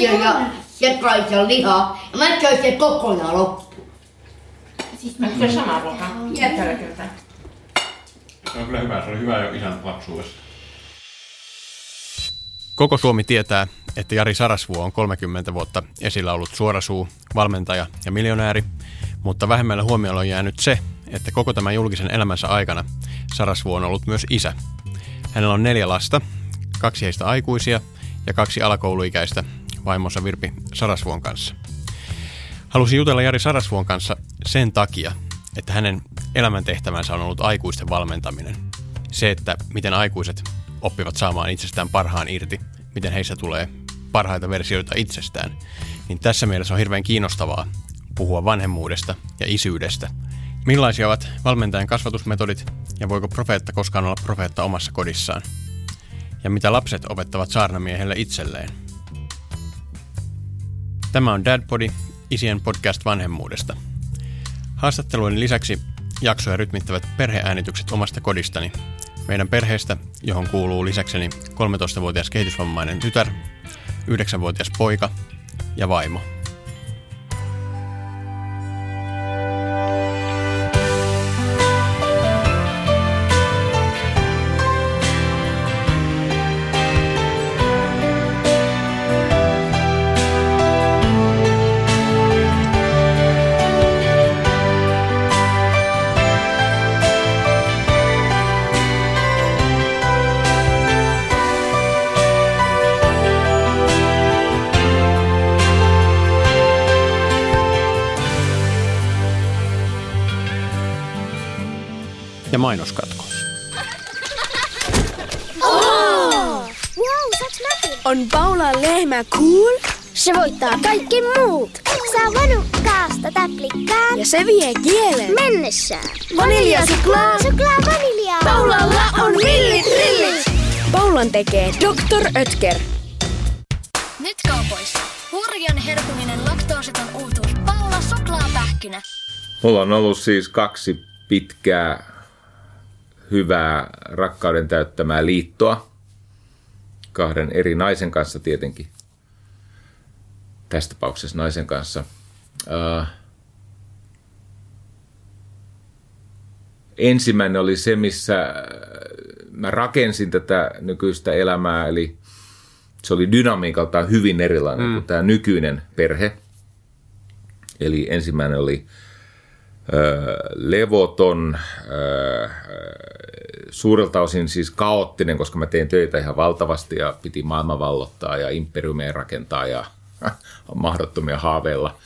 Susia ja sellaisia lihaa. Ja mä söin sen kokonaan loppuun. Mä teen samaa ruokaa. Tällä kertaa. Se on kyllä hyvä, se oli hyvä jo isän lapsuudessa. Koko Suomi tietää, että Jari Sarasvuo on 30 vuotta esillä ollut suorasuu, valmentaja ja miljonääri, mutta vähemmällä huomiolla on jäänyt se, että koko tämän julkisen elämänsä aikana Sarasvuo on ollut myös isä. Hänellä on neljä lasta, kaksi heistä aikuisia ja kaksi alakouluikäistä vaimonsa Virpi Sarasvuon kanssa. Halusin jutella Jari Sarasvuon kanssa sen takia, että hänen elämäntehtävänsä on ollut aikuisten valmentaminen. Se, että miten aikuiset oppivat saamaan itsestään parhaan irti, miten heistä tulee parhaita versioita itsestään, niin tässä mielessä on hirveän kiinnostavaa puhua vanhemmuudesta ja isyydestä. Millaisia ovat valmentajan kasvatusmetodit ja voiko profeetta koskaan olla profeetta omassa kodissaan? Ja mitä lapset opettavat saarnamiehelle itselleen? Tämä on Dadpodi, isien podcast vanhemmuudesta. Haastattelujen lisäksi jaksoja rytmittävät perheäänitykset omasta kodistani, meidän perheestä, johon kuuluu lisäkseni 13-vuotias kehitysvammainen tytär, 9-vuotias poika ja vaimo. Mainoskatko. Wow, saaks mäkin? On Paula lehmä cool Se voittaa kaikki muut. Saa vanukkaasta täplikkaan ja se vie kielen. mennessään. Vaniljasuklaa. Suklaa vaniljaa. Paulalla on villit rillit. Paulan tekee Dr. Ötker. Nyt kaupoissa. Hurjan herkullinen laktoositon uutuus. Paula suklaapähkinä. Mulla on ollut siis kaksi pitkää, hyvää, rakkauden täyttämää liittoa. Kahden eri naisen kanssa tietenkin. Tässä tapauksessa naisen kanssa. Uh, ensimmäinen oli se, missä äh, mä rakensin tätä nykyistä elämää, eli se oli dynamiikaltaan hyvin erilainen mm. kuin tämä nykyinen perhe. Eli ensimmäinen oli levoton, suurelta osin siis kaoottinen, koska mä tein töitä ihan valtavasti ja piti maailma vallottaa ja imperiumeen rakentaa ja mahdottomia haaveilla.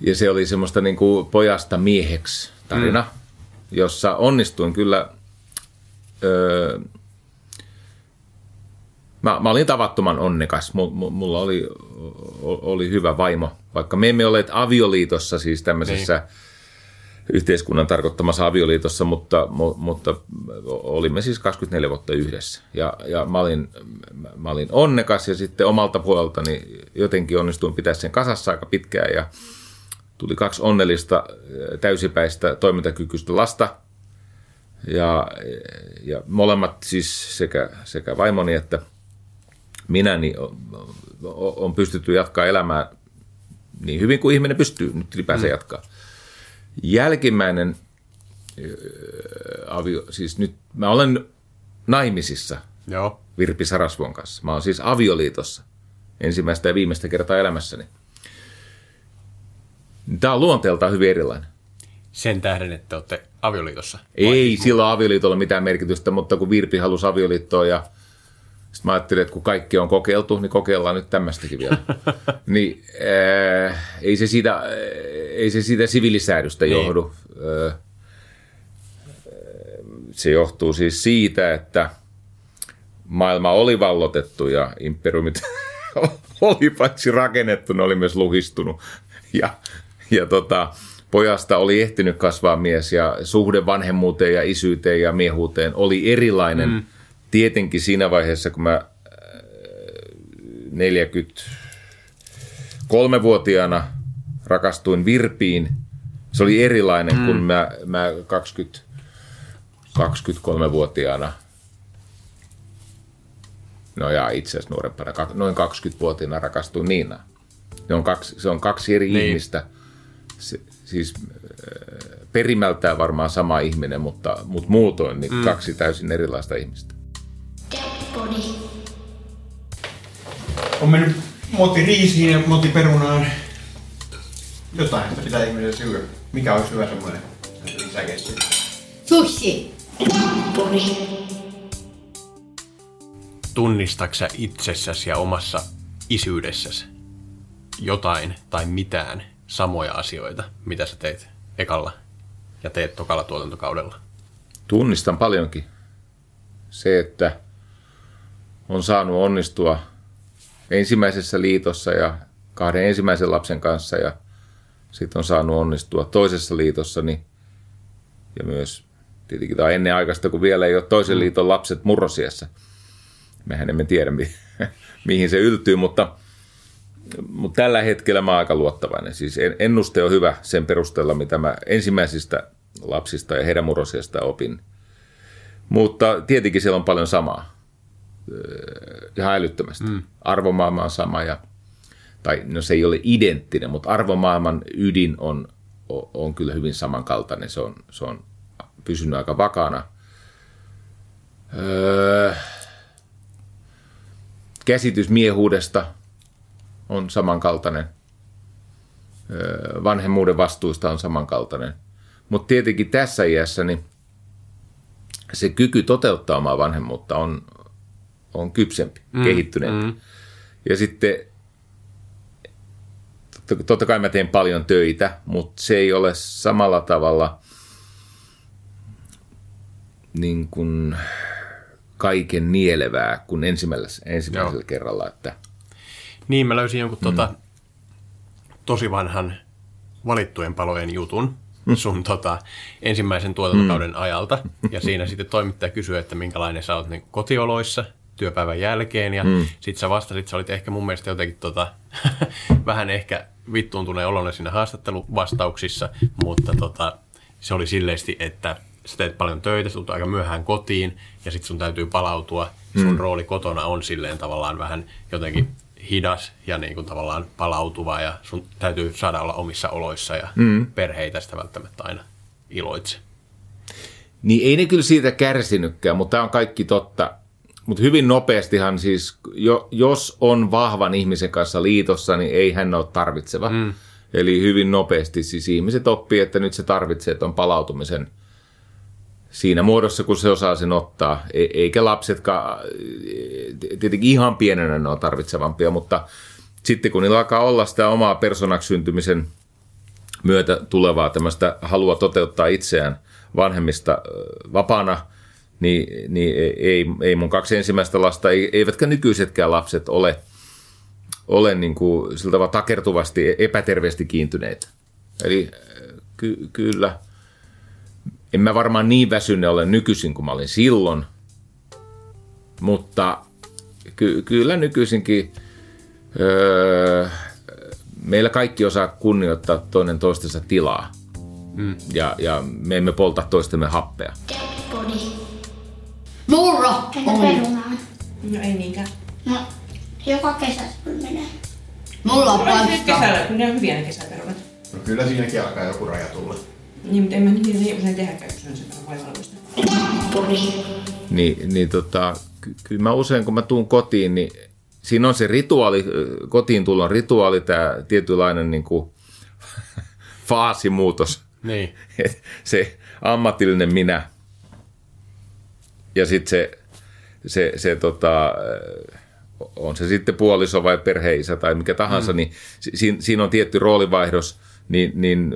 Ja se oli semmoista niin kuin pojasta mieheksi tarina, mm. jossa onnistuin kyllä... Ö, mä, mä olin tavattoman onnekas. Mulla oli, oli hyvä vaimo, vaikka me emme olleet avioliitossa, siis tämmöisessä niin. Yhteiskunnan tarkoittamassa avioliitossa, mutta, mutta olimme siis 24 vuotta yhdessä. Ja, ja mä, olin, mä olin onnekas ja sitten omalta puoleltani jotenkin onnistuin pitää sen kasassa aika pitkään ja tuli kaksi onnellista, täysipäistä, toimintakykyistä lasta. Ja, ja molemmat siis sekä, sekä vaimoni että minä niin on, on pystytty jatkaa elämää niin hyvin kuin ihminen pystyy nyt ylipäänsä mm. jatkaa. Jälkimmäinen avio, siis nyt mä olen naimisissa Joo. Virpi Sarasvuon kanssa. Mä olen siis avioliitossa ensimmäistä ja viimeistä kertaa elämässäni. Tämä on luonteeltaan hyvin erilainen. Sen tähden, että olette avioliitossa? Ei sillä avioliitolla mitään merkitystä, mutta kun Virpi halusi avioliittoa ja mä ajattelin, että kun kaikki on kokeiltu, niin kokeillaan nyt tämmöistäkin vielä. niin äh, ei, se siitä, äh, ei se siitä sivilisäädystä niin. johdu. Äh, se johtuu siis siitä, että maailma oli vallotettu ja imperiumit oli paitsi rakennettu, ne oli myös luhistunut. Ja, ja tota, pojasta oli ehtinyt kasvaa mies ja suhde vanhemmuuteen ja isyyteen ja miehuuteen oli erilainen mm tietenkin siinä vaiheessa, kun mä 43-vuotiaana rakastuin Virpiin, se oli erilainen mm. kuin mä, mä 20, 23-vuotiaana no ja itse asiassa nuorempana, noin 20-vuotiaana rakastuin Niinaan. Se on kaksi, se on kaksi eri Niin. ihmistä. Se, siis äh, perimältään varmaan sama ihminen, mutta, mutta muutoin niin mm. kaksi täysin erilaista ihmistä. On mennyt moti riisiin ja moti perunaan. Jotain sitä pitää ihminen syödä. Mikä olisi hyvä semmoinen lisäkesti? Sushi. Tunnistaksä itsessäsi ja omassa isyydessäsi jotain tai mitään samoja asioita, mitä sä teit ekalla ja teet tokalla tuotantokaudella? Tunnistan paljonkin. Se, että on saanut onnistua ensimmäisessä liitossa ja kahden ensimmäisen lapsen kanssa ja sitten on saanut onnistua toisessa liitossa niin, ja myös tietenkin tämä on ennen aikaista, kun vielä ei ole toisen liiton lapset murrosiassa. Mehän emme tiedä, mi- mihin se yltyy, mutta, mutta tällä hetkellä mä oon aika luottavainen. Siis en- ennuste on hyvä sen perusteella, mitä mä ensimmäisistä lapsista ja heidän murrosiasta opin. Mutta tietenkin siellä on paljon samaa. Öö, Ihan älyttömästi. Mm. Arvomaailma on sama ja tai no se ei ole identtinen, mutta arvomaailman ydin on, on, kyllä hyvin samankaltainen. Se on, se on pysynyt aika vakaana. Öö, käsitys miehuudesta on samankaltainen. Öö, vanhemmuuden vastuista on samankaltainen. Mutta tietenkin tässä iässä niin se kyky toteuttaa omaa vanhemmuutta on, on kypsempi, mm, kehittyneempi. Mm. Ja sitten totta- kai mä teen paljon töitä, mutta se ei ole samalla tavalla niin kuin kaiken nielevää kuin ensimmäisellä, ensimmäisellä Joo. kerralla. Että, Niin, mä löysin jonkun mm. tota, tosi vanhan valittujen palojen jutun sun tota, ensimmäisen tuotantokauden mm. ajalta. Ja siinä sitten toimittaja kysyi, että minkälainen sä oot niin kotioloissa työpäivän jälkeen. Ja mm. sit sä vastasit, sä olit ehkä mun mielestä jotenkin tota, vähän ehkä vittuuntuneen oloinen siinä haastatteluvastauksissa, mutta tota, se oli silleesti, että sä teet paljon töitä, sä tulet aika myöhään kotiin ja sitten sun täytyy palautua. Sun mm. rooli kotona on silleen tavallaan vähän jotenkin hidas ja niin kuin tavallaan palautuva ja sun täytyy saada olla omissa oloissa ja mm. perhe ei tästä välttämättä aina iloitse. Niin ei ne kyllä siitä kärsinytkään, mutta tämä on kaikki totta. Mutta hyvin nopeastihan siis, jo, jos on vahvan ihmisen kanssa liitossa, niin ei hän ole tarvitseva. Mm. Eli hyvin nopeasti siis ihmiset oppii, että nyt se tarvitsee tuon palautumisen siinä muodossa, kun se osaa sen ottaa. E- eikä lapsetkaan, e- tietenkin ihan pienenä ne on tarvitsevampia, mutta sitten kun niillä alkaa olla sitä omaa personaksi syntymisen myötä tulevaa tämmöistä halua toteuttaa itseään vanhemmista vapaana, niin, niin ei, ei mun kaksi ensimmäistä lasta, ei- eivätkä nykyisetkään lapset ole, ole niin kuin sillä tavalla takertuvasti epäterveesti kiintyneitä. Eli ö, ky, kyllä, en mä varmaan niin väsyne ole nykyisin kuin mä olin silloin, mutta ky, kyllä nykyisinkin öö, meillä kaikki osaa kunnioittaa toinen toistensa tilaa. Mm. Ja, ja me emme polta toistemme happea. Mulla Entä on. perunaan? No ei niinkään. No, joka kesä se menee. Mulla on pasta. kesällä, kyllä ne on hyviä ne kesäperunat. No kyllä siinäkin alkaa joku raja tulla. Niin, mutta en mä niitä niin usein tehdäkään, kun se on sen. Podi. Niin, niin tota, ky- kyllä mä usein kun mä tuun kotiin, niin siinä on se rituaali, kotiin tulon rituaali, tämä tietynlainen niin kuin, faasimuutos. Niin. Et se ammatillinen minä ja sitten se, se, se tota, on se sitten puoliso vai perheisä tai mikä tahansa, mm. niin si- siinä, siinä on tietty roolivaihdos, niin, niin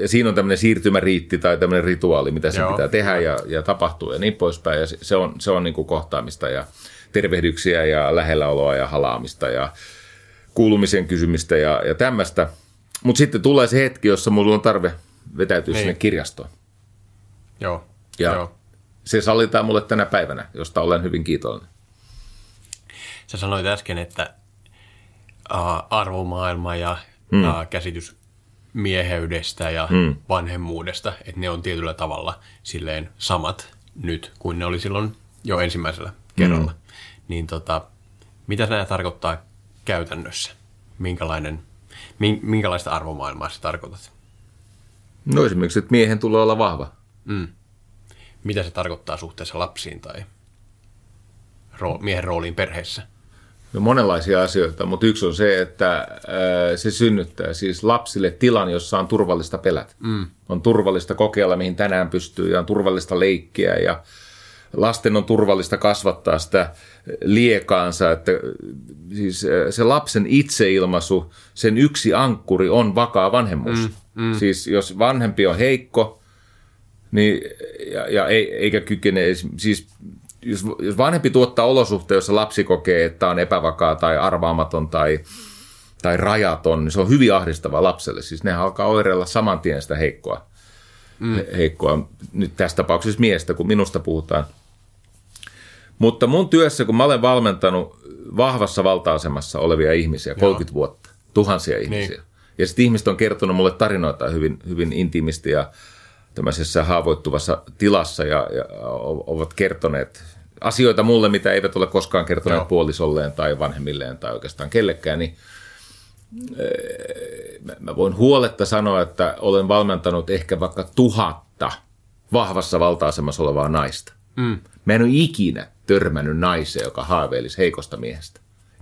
ja siinä on tämmöinen siirtymäriitti tai tämmöinen rituaali, mitä se pitää tehdä ja, ja tapahtuu ja niin poispäin. Ja se, se on, se on niin kuin kohtaamista ja tervehdyksiä ja lähelläoloa ja halaamista ja kuulumisen kysymistä ja, ja tämmöistä. Mutta sitten tulee se hetki, jossa mulla on tarve vetäytyä Niin. sinne kirjastoon. Joo. Ja Joo. Se sallitaan mulle tänä päivänä, josta olen hyvin kiitollinen. Sä sanoit äsken, että arvomaailma ja mm. käsitys mieheydestä ja mm. vanhemmuudesta, että ne on tietyllä tavalla silleen samat nyt kuin ne oli silloin jo ensimmäisellä kerralla. Mm. Niin tota, mitä nämä tarkoittaa käytännössä? Minkälainen, min, minkälaista arvomaailmaa sä tarkoitat? No esimerkiksi, että miehen tulee olla vahva. Mm. Mitä se tarkoittaa suhteessa lapsiin tai miehen rooliin perheessä? No monenlaisia asioita, mutta yksi on se, että ää, se synnyttää siis lapsille tilan, jossa on turvallista pelätä. Mm. On turvallista kokeilla, mihin tänään pystyy, ja on turvallista leikkiä, ja lasten on turvallista kasvattaa sitä liekaansa, että siis se lapsen itseilmaisu, sen yksi ankkuri on vakaa vanhemmuus. Mm, mm. Siis jos vanhempi on heikko, niin, ja, ja ei, eikä kykene, siis jos, jos vanhempi tuottaa olosuhteita, jossa lapsi kokee, että on epävakaa tai arvaamaton tai, tai rajaton, niin se on hyvin ahdistava lapselle. Siis ne alkaa oireilla saman tien sitä heikkoa, mm. heikkoa. Nyt tässä tapauksessa miestä, kun minusta puhutaan. Mutta mun työssä, kun mä olen valmentanut vahvassa valta-asemassa olevia ihmisiä, 30 Joo. vuotta, tuhansia ihmisiä. Niin. Ja sitten ihmiset on kertonut mulle tarinoita hyvin, hyvin intiimisti ja tämmöisessä haavoittuvassa tilassa ja, ja ovat kertoneet asioita mulle, mitä eivät ole koskaan kertoneet Joo. puolisolleen tai vanhemmilleen tai oikeastaan kellekään, niin eh, mä voin huoletta sanoa, että olen valmentanut ehkä vaikka tuhatta vahvassa valta-asemassa olevaa naista. Mm. Mä en ole ikinä törmännyt naiseen, joka haaveilisi heikosta miehestä.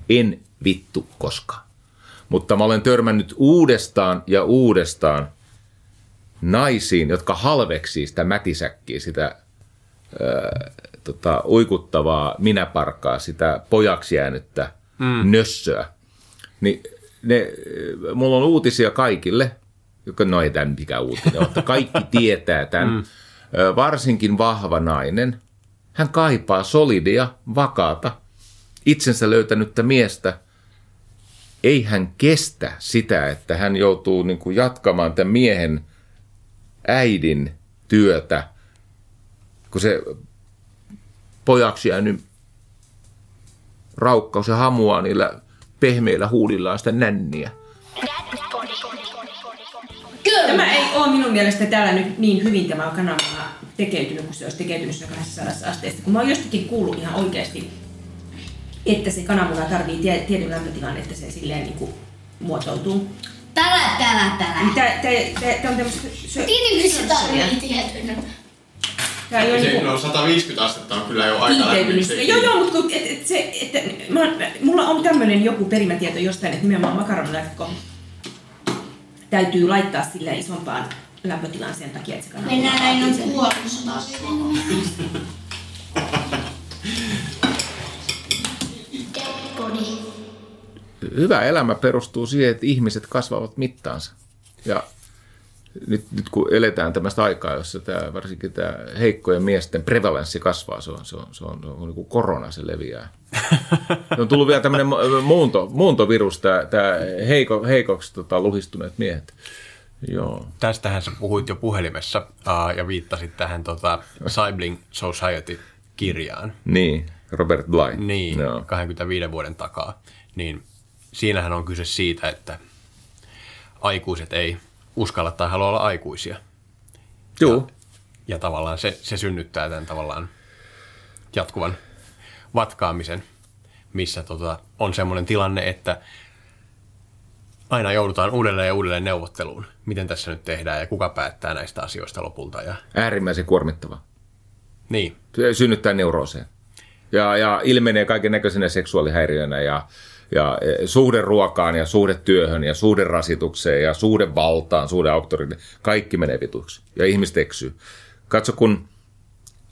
En vittu koskaan. Mutta mä olen törmännyt uudestaan ja uudestaan naisiin, jotka halveksii sitä mätisäkkiä, sitä ää, tota, uikuttavaa minäparkkaa, sitä pojaksi jäänyttä mm. nössöä. Niin ne, mulla on uutisia kaikille, joka no ei tämä mikään uutinen mutta kaikki tietää tämän. Mm. Varsinkin vahva nainen, hän kaipaa solidia, vakaata, itsensä löytänyttä miestä. Ei hän kestä sitä, että hän joutuu niin kuin jatkamaan tämän miehen – äidin työtä, kun se pojaksi jäänyt raukkaus ja hamuaa niillä pehmeillä huulillaan sitä nänniä. Tämä ei ole minun mielestä täällä nyt niin hyvin tämä kanava tekeytynyt, kun se olisi tekeytynyt 200 asteesta. Kun mä oon jostakin kuullut ihan oikeasti, että se kananmuna tarvii tietyn lämpötilan, että se silleen niin kuin muotoutuu. Tälä, tälä, tälä. Tää, tää, tää, tää on tämmöistä... Tietenkin se tarvii tietyn. Tää ei se, no 150 astetta on kyllä jo aika lämmin. Joo, joo, mutta kun, et, et, se, et, mä, mulla on tämmöinen joku perimätieto jostain, että nimenomaan makaronilaatikko täytyy laittaa sille isompaan lämpötilaan sen takia, että se kannattaa. Mennään näin on puolesta hyvä elämä perustuu siihen, että ihmiset kasvavat mittaansa. Ja nyt, nyt kun eletään tämmöistä aikaa, jossa tämä, varsinkin tämä heikkojen miesten prevalenssi kasvaa, se on, se on, se on, se on niin kuin korona, se leviää. Se on tullut vielä tämmöinen muunto, muuntovirus, tämä, tämä heiko, heikoksi tota, luhistuneet miehet. Joo. Tästähän sä puhuit jo puhelimessa uh, ja viittasit tähän tota, Sibling Society-kirjaan. Niin, Robert Bly. Niin, Joo. 25 vuoden takaa. Niin siinähän on kyse siitä, että aikuiset ei uskalla tai halua olla aikuisia. Joo. Ja, ja tavallaan se, se synnyttää tämän tavallaan jatkuvan vatkaamisen, missä tota, on semmoinen tilanne, että aina joudutaan uudelleen ja uudelleen neuvotteluun. Miten tässä nyt tehdään ja kuka päättää näistä asioista lopulta. Ja... Äärimmäisen kuormittava. Niin. Synnyttää neurooseen. Ja, ja ilmenee kaiken näköisenä seksuaalihäiriöinä ja ja e, suhde ruokaan ja suhde työhön ja suhde rasitukseen ja suhde valtaan, suhde auktoriteettiin, kaikki menee vituiksi ja ihmiset eksyy. Katso, kun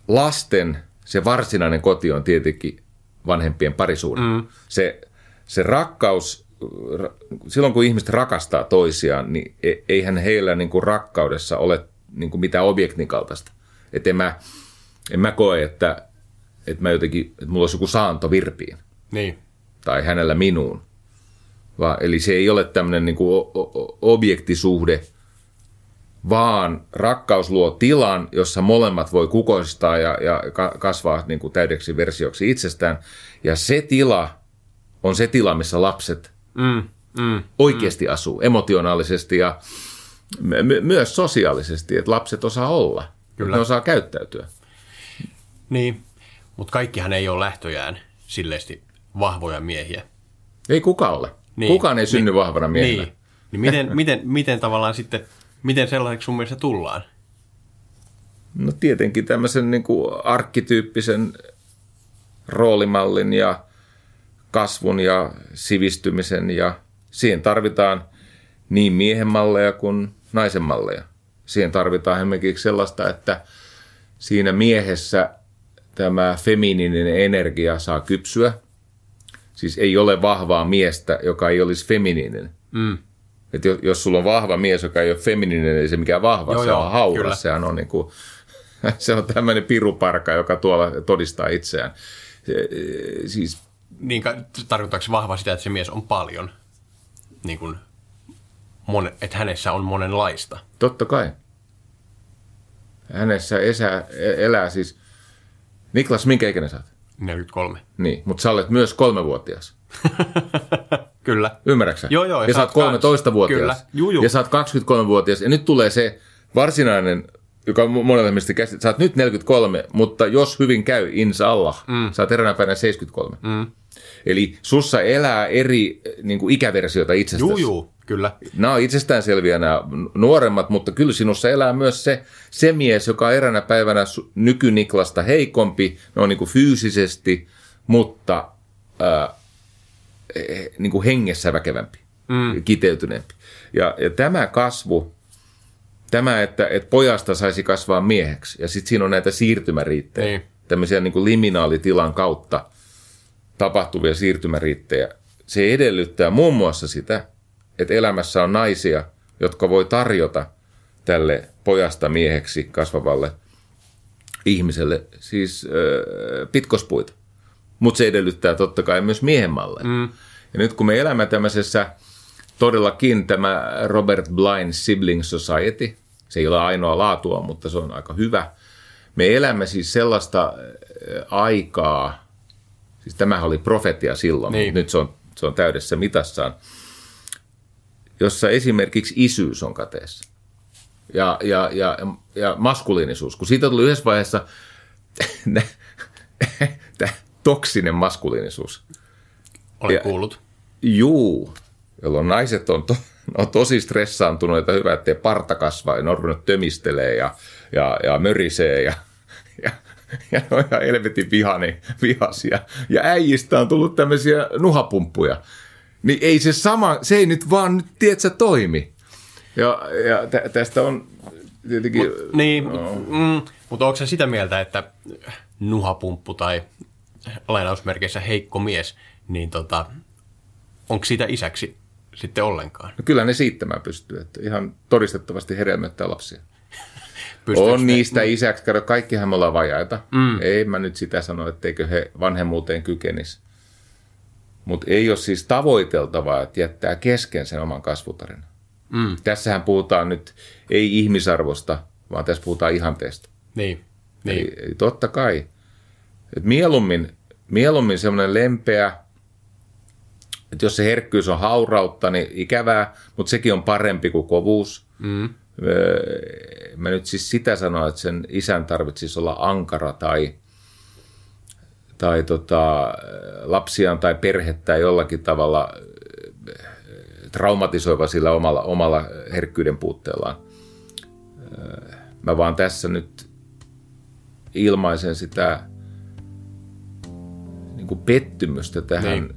lasten se varsinainen koti on tietenkin vanhempien parisuhde. Mm. Se, se rakkaus, silloin kun ihmiset rakastaa toisiaan, niin e, eihän heillä niin kuin rakkaudessa ole niin kuin mitään objektin kaltaista. Että en mä, en mä koe, että, että, mä jotenkin, että mulla olisi joku saanto virpiin. Niin tai hänellä minuun. Va, eli se ei ole tämmöinen niin kuin objektisuhde, vaan rakkaus luo tilan, jossa molemmat voi kukoistaa ja, ja kasvaa niin kuin täydeksi versioksi itsestään. Ja se tila on se tila, missä lapset mm, mm, oikeasti mm. asuu emotionaalisesti ja my- myös sosiaalisesti, että lapset osaa olla, Kyllä. ne osaa käyttäytyä. Niin, Mutta kaikkihan ei ole lähtöjään silleesti vahvoja miehiä. Ei kuka ole. Niin. Kukaan ei synny niin, vahvana miehenä. Niin, niin miten, miten, miten tavallaan sitten, miten sellaiseksi sun mielestä tullaan? No tietenkin tämmöisen niin kuin arkkityyppisen roolimallin ja kasvun ja sivistymisen ja siihen tarvitaan niin miehen malleja kuin naisen malleja. Siihen tarvitaan esimerkiksi sellaista, että siinä miehessä tämä feminiininen energia saa kypsyä. Siis ei ole vahvaa miestä, joka ei olisi feminiininen. Mm. Et jos, jos sulla on vahva mies, joka ei ole feminiininen, ei se mikään vahva, Joo, se joo, on hauras. kyllä. Sehän on, niin kuin, se on tämmöinen piruparka, joka tuolla todistaa itseään. Se, Siis Niin tarkoittaako se vahva sitä, että se mies on paljon, niin kuin, mon, että hänessä on monenlaista? Totta kai. Hänessä esä, elää siis... Niklas, minkä ikäinen sä oot? 43. Niin, mutta sä olet myös kolmevuotias. Kyllä. Ymmärrätkö Joo, joo, ja Ja, sä oot oot 13-vuotias. Kyllä. Juu, juu. Ja sä oot 23-vuotias. Ja nyt tulee se varsinainen, joka on monelle ihmistä käsittää. Sä oot nyt 43, mutta jos hyvin käy, inshallah, mm. sä oot eräänä päivänä 73. Mm. Eli sussa elää eri niin kuin ikäversioita itsestäsi. Juu, juu, kyllä. Nämä on itsestäänselviä nämä nuoremmat, mutta kyllä sinussa elää myös se, se mies, joka on eräänä päivänä nykyniklasta heikompi, no on niin kuin fyysisesti, mutta ää, eh, niin kuin hengessä väkevämpi, mm. kiteytyneempi. Ja, ja tämä kasvu, tämä, että, että pojasta saisi kasvaa mieheksi, ja sitten siinä on näitä siirtymäriittejä, Niin. tämmöisiä niin kuin liminaalitilan kautta tapahtuvia siirtymäriittejä. Se edellyttää muun muassa sitä, että elämässä on naisia, jotka voi tarjota tälle pojasta mieheksi kasvavalle ihmiselle siis äh, pitkospuita. Mutta se edellyttää totta kai myös miehen malleja. Mm. Ja nyt kun me elämme tämmöisessä todellakin tämä Robert Blind Sibling Society, se ei ole ainoa laatua, mutta se on aika hyvä. Me elämme siis sellaista aikaa, siis tämähän oli profetia silloin, Niin. mutta nyt se on, se on täydessä mitassaan, jossa esimerkiksi isyys on kateessa. Ja, ja, ja, ja maskuliinisuus, kun siitä tuli yhdessä vaiheessa tämä toksinen maskuliinisuus. Olen Ja- kuullut. Juu, jolloin naiset on, to, on tosi stressaantuneita, hyvä, ettei parta kasva, ja ne on ruvennut tömistelee ja, ja, ja mörisee ja, ja, ja ne on ihan helvetin vihani, vihasia. Ja äijistä on tullut tämmöisiä nuhapumppuja. Niin ei se sama, se ei nyt vaan nyt, tiedätkö, toimi. Ja, ja tä, tästä on tietenkin... Niin, no. mm, mutta onko se sitä mieltä, että nuhapumppu tai lainausmerkeissä heikko mies, niin tota, onko siitä isäksi sitten ollenkaan? No kyllä ne siittämään pystyy, että ihan todistettavasti hedelmöittää lapsia. Pystyykö on ne- niistä isäksi, kato, kaikkihan me ollaan vajaita. Mm. Ei mä nyt sitä sano, etteikö he vanhemmuuteen kykenisi. Mutta ei ole siis tavoiteltavaa, että jättää kesken sen oman kasvutarinan. Mm. Tässähän puhutaan nyt ei ihmisarvosta, vaan tässä puhutaan ihanteesta. Niin, niin. Eli, totta kai. Et mieluummin, mieluummin semmoinen lempeä, että jos se herkkyys on haurautta, niin ikävää, mutta sekin on parempi kuin kovuus. Mm. Mä nyt siis sitä sanoa, että sen isän tarvitsisi olla ankara tai, tai tota, lapsiaan tai perhettä jollakin tavalla äh, traumatisoiva sillä omalla, omalla herkkyyden puutteellaan. Äh, Mä vaan tässä nyt ilmaisen sitä niin kuin pettymystä tähän. Niin.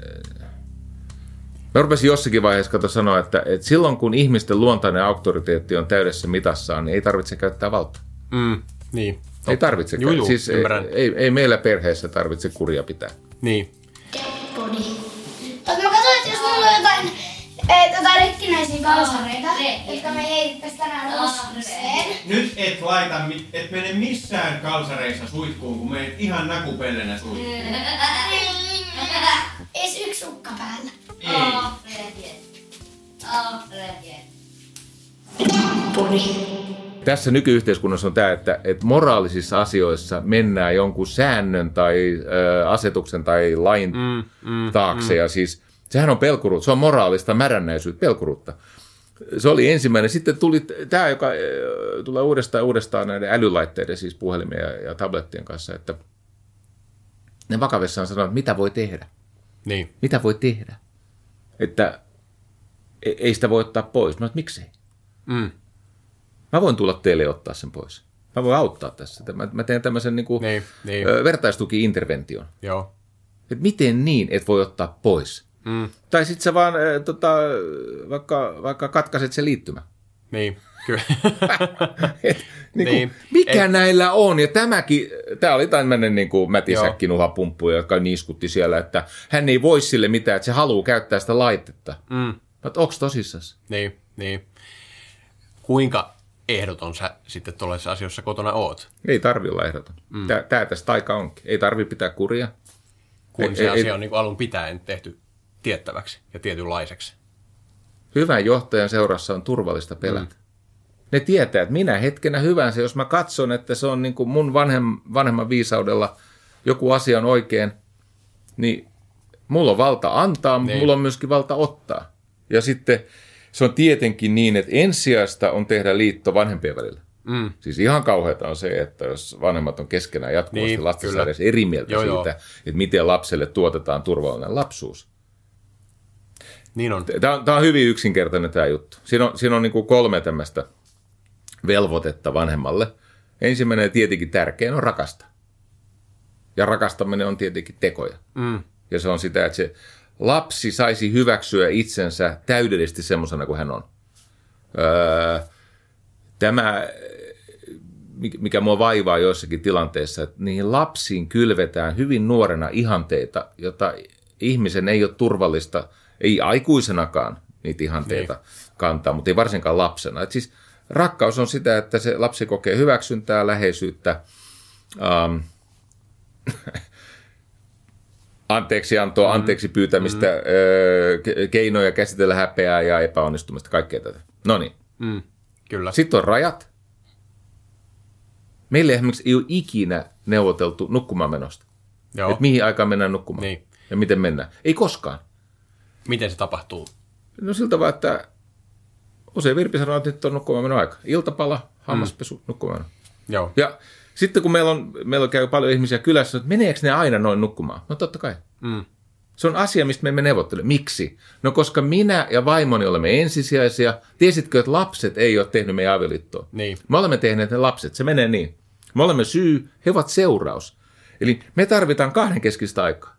Mä rupesin jossakin vaiheessa kato sanoa, että, että silloin kun ihmisten luontainen auktoriteetti on täydessä mitassaan, niin ei tarvitse käyttää valtaa. Mm, niin. Ei tarvitse. Juu, juu, siis ei, ymmärrän. ei, ei, meillä perheessä tarvitse kuria pitää. Niin. Podi. Mutta mä katsoin, että jos mulla on jotain, eh, jotain rikkinäisiä kalsareita, jotka me heitettäisiin tänään roskikseen. Nyt et laita, et mene missään kalsareissa suihkuun, kun menet ihan nakupellenä suihkuun. Ees yksi sukka päällä. Tässä nykyyhteiskunnassa on tämä, että, että moraalisissa asioissa mennään jonkun säännön tai ö, asetuksen tai lain mm, mm, taakse. Mm. Ja siis sehän on pelkuruutta, se on moraalista märännäisyyttä, pelkuruutta. Se oli ensimmäinen. Sitten tuli tämä, joka tulee uudestaan uudestaan näiden älylaitteiden, siis puhelimien ja, ja tablettien kanssa, että ne vakavissaan sanoo, että mitä voi tehdä. Niin. Mitä voi tehdä? Että e- ei sitä voi ottaa pois. Mä että miksei? Mm. Mä voin tulla teille ja ottaa sen pois. Mä voin auttaa tässä. Mä, mä teen tämmöisen niin kuin, Niin, niin. ö, vertaistuki-intervention. Joo. Et miten niin, et voi ottaa pois? Mm. Tai sitten sä vaan ö, tota, vaikka, vaikka katkaiset se liittymä. Niin, kyllä. Et, niin Niin. niin. Mikä Et- näillä on? Ja tämäkin, tämä oli tämmöinen niin kuin mätisäkkinuhapumppu, joka niiskutti siellä, että hän ei voi sille mitään, että se haluaa käyttää sitä laitetta. mm. Mutta onko tosissas? Niin, niin. Kuinka ehdoton sä sitten tuollaisissa asioissa kotona oot, Ei tarvi olla ehdoton. Mm. Tää, tää tästä aika onkin. Ei tarvi pitää kuria. kun Ei- se ei- asia ei- on niin kuin alun pitäen tehty tiettäväksi ja tietynlaiseksi. Hyvän johtajan seurassa on turvallista pelätä. Mm. Ne tietää, että minä hetkenä hyvänsä, jos mä katson, että se on niin kuin mun vanhem, vanhemman viisaudella joku asia on oikein, niin mulla on valta antaa, mutta Niin. mulla on myöskin valta ottaa. Ja sitten se on tietenkin niin, että ensisijaista on tehdä liitto vanhempien välillä. Mm. Siis ihan kauheata on se, että jos vanhemmat on keskenään jatkuvasti Niin, lastensa edes eri mieltä Joo, siitä, joo. että miten lapselle tuotetaan turvallinen lapsuus. Niin on. Tämä on, tämä on hyvin yksinkertainen tämä juttu. Siinä on, siinä on niin kuin kolme tämmöistä velvoitetta vanhemmalle. Ensimmäinen ja tietenkin tärkein on rakastaa. Ja rakastaminen on tietenkin tekoja. Mm. Ja se on sitä, että se lapsi saisi hyväksyä itsensä täydellisesti semmoisena kuin hän on. Öö, tämä, mikä mua vaivaa joissakin tilanteissa, että niihin lapsiin kylvetään hyvin nuorena ihanteita, jota ihmisen ei ole turvallista, ei aikuisenakaan niitä ihanteita niin. kantaa, mutta ei varsinkaan lapsena. Et siis rakkaus on sitä, että se lapsi kokee hyväksyntää, läheisyyttä, ähm, anteeksiantoa, anteeksi pyytämistä, mm. ke- keinoja käsitellä häpeää ja epäonnistumista, kaikkea tätä. No niin. Mm. Kyllä. Sitten on rajat. Meillä esimerkiksi ei ole ikinä neuvoteltu nukkumaan menosta. Joo. Että mihin aikaan mennään nukkumaan. Niin. Ja miten mennään. Ei koskaan. Miten se tapahtuu? No siltä vaan, että usein Virpi sanoo, että nyt on nukkumaan aika. Iltapala, hammaspesu, mm. nukkumaan. Joo. Ja sitten kun meillä, on, meillä käy paljon ihmisiä kylässä, että meneekö ne aina noin nukkumaan? No totta kai. Mm. Se on asia, mistä me emme neuvottele. Miksi? No koska minä ja vaimoni olemme ensisijaisia. Tiesitkö, että lapset ei ole tehnyt meidän avioliittoa? Niin. Me olemme tehneet ne lapset. Se menee niin. Me olemme syy, he ovat seuraus. Eli me tarvitaan kahden keskistä aikaa.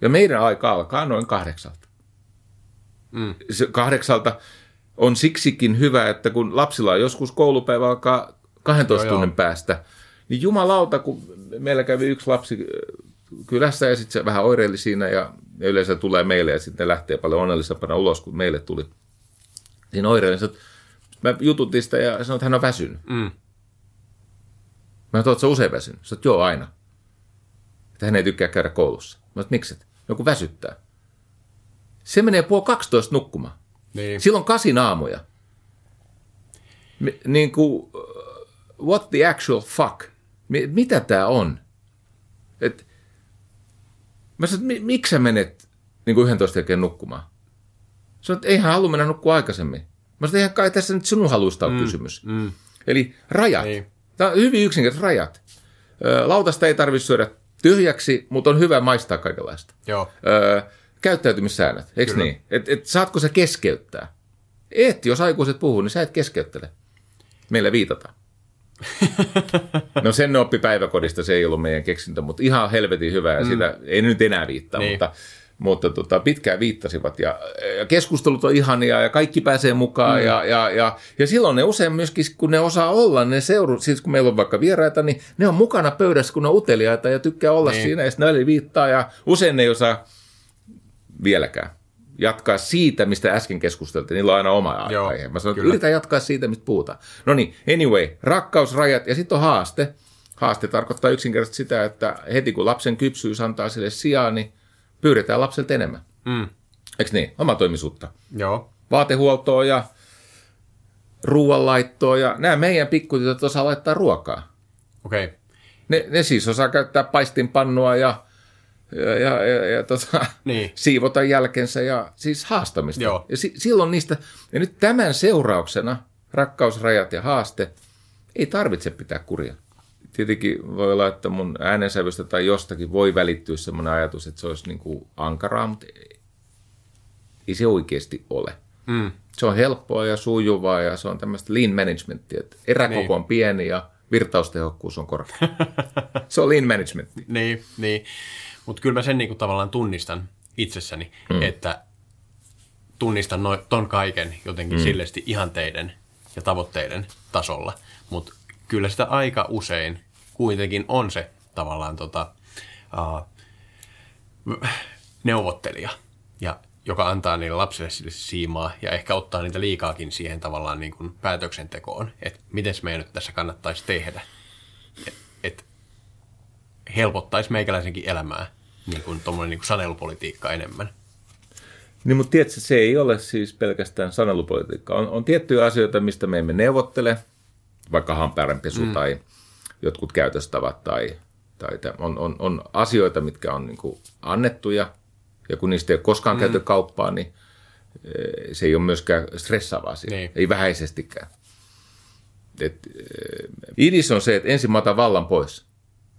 Ja meidän aika alkaa noin kahdeksalta. Mm. Se kahdeksalta on siksikin hyvä, että kun lapsilla on joskus koulupäivä alkaa 12 Joo, joo. tunnin päästä, niin jumalauta, kun meillä kävi yksi lapsi äh, kylässä ja sitten se vähän oireili siinä ja, ja yleensä tulee meille ja sitten ne lähtee paljon onnellisempana ulos, kun meille tuli. Siinä oireili, että mä jututin sitä ja sanoin, että hän on väsynyt. Mm. Mä sanoin, että sä usein väsynyt? Sanoin, että joo, aina. Että hän ei tykkää käydä koulussa. Mä sanoin, että mikset? No kun väsyttää. Se menee puoli 12 nukkumaan. Niin. Silloin kasin aamuja. Niin kuin, uh, what the actual fuck? Mi- mitä tämä on? Et, mä sanoin, että mi- miksi sä menet niin kuin 11 jälkeen nukkumaan? Sanoin, että eihän halua mennä nukkua aikaisemmin. Mä sanoin, eihän kai tässä nyt sinun haluista ole mm, kysymys. Mm. Eli rajat. Niin. Tämä on hyvin yksinkertaiset rajat. Lautasta ei tarvitse syödä tyhjäksi, mutta on hyvä maistaa kaikenlaista. Joo. Öö, käyttäytymissäännöt, eikö Kyllä. niin? Et, et saatko sä keskeyttää? Et, jos aikuiset puhuu, niin sä et keskeyttele. Meillä viitataan. No sen ne oppi päiväkodista, se ei ollut meidän keksintö, mutta ihan helvetin hyvä ja sitä ei nyt enää viittaa, Niin. mutta, mutta tota, pitkään viittasivat ja, ja keskustelut on ihania ja kaikki pääsee mukaan mm. ja, ja, ja, ja silloin ne usein myöskin, kun ne osaa olla, ne seuru, siis kun meillä on vaikka vieraita, niin ne on mukana pöydässä, kun ne on uteliaita ja tykkää olla Niin. siinä ja sitten viittaa ja usein ne ei osaa vieläkään jatkaa siitä, mistä äsken keskusteltiin. Niillä on aina oma Joo, aihe. Mä että kyllä. yritän jatkaa siitä, mistä puhutaan. No niin, anyway, rakkaus, rajat ja sitten on haaste. Haaste tarkoittaa yksinkertaisesti sitä, että heti kun lapsen kypsyys antaa sille sijaa, niin pyydetään lapselta enemmän. Mm. Eikö niin? Omatoimisuutta. Joo. Vaatehuoltoa ja ruoanlaittoa ja nämä meidän pikkutytöt osaa laittaa ruokaa. Okei. Okay. Ne, ne siis osaa käyttää paistinpannua ja, ja, ja, ja, ja tota, Niin. siivota jälkensä ja siis haastamista. Joo. Ja si, silloin niistä, ja nyt tämän seurauksena rakkausrajat ja haaste ei tarvitse pitää kuria. tietenkin voi olla, että mun äänensävystä tai jostakin voi välittyä semmoinen ajatus, että se olisi niin kuin ankaraa, mutta ei se oikeasti ole. Mm. Se on helppoa ja sujuvaa ja se on tämmöistä lean managementia, että eräkoko Niin. on pieni ja virtaustehokkuus on korkea. se on lean management. Niin, niin. Mutta kyllä mä sen niinku tavallaan tunnistan itsessäni, mm. että tunnistan no, ton kaiken jotenkin mm. sillesti ihanteiden ja tavoitteiden tasolla. Mutta kyllä sitä aika usein kuitenkin on se tavallaan tota, uh, neuvottelija, ja joka antaa niille lapsille sille siimaa ja ehkä ottaa niitä liikaakin siihen tavallaan niin kuin päätöksentekoon, että miten meidän nyt tässä kannattaisi tehdä. Helpottaisi meikäläisenkin elämää niin kuin tuommoinen niin kuin sanelupolitiikka enemmän. Niin, mutta tiedätkö, se ei ole siis pelkästään sanelupolitiikkaa. On, on tiettyjä asioita, mistä me emme neuvottele, vaikka hampäärenpesu mm. tai jotkut käytöstavat tai, tai on, on, on asioita, mitkä on niin kuin annettuja, ja kun niistä ei ole koskaan mm. käyty kauppaa, niin eh, se ei ole myöskään stressaava asia, Niin. ei vähäisestikään. Et, eh, idis on se, että ensin mä otan vallan pois.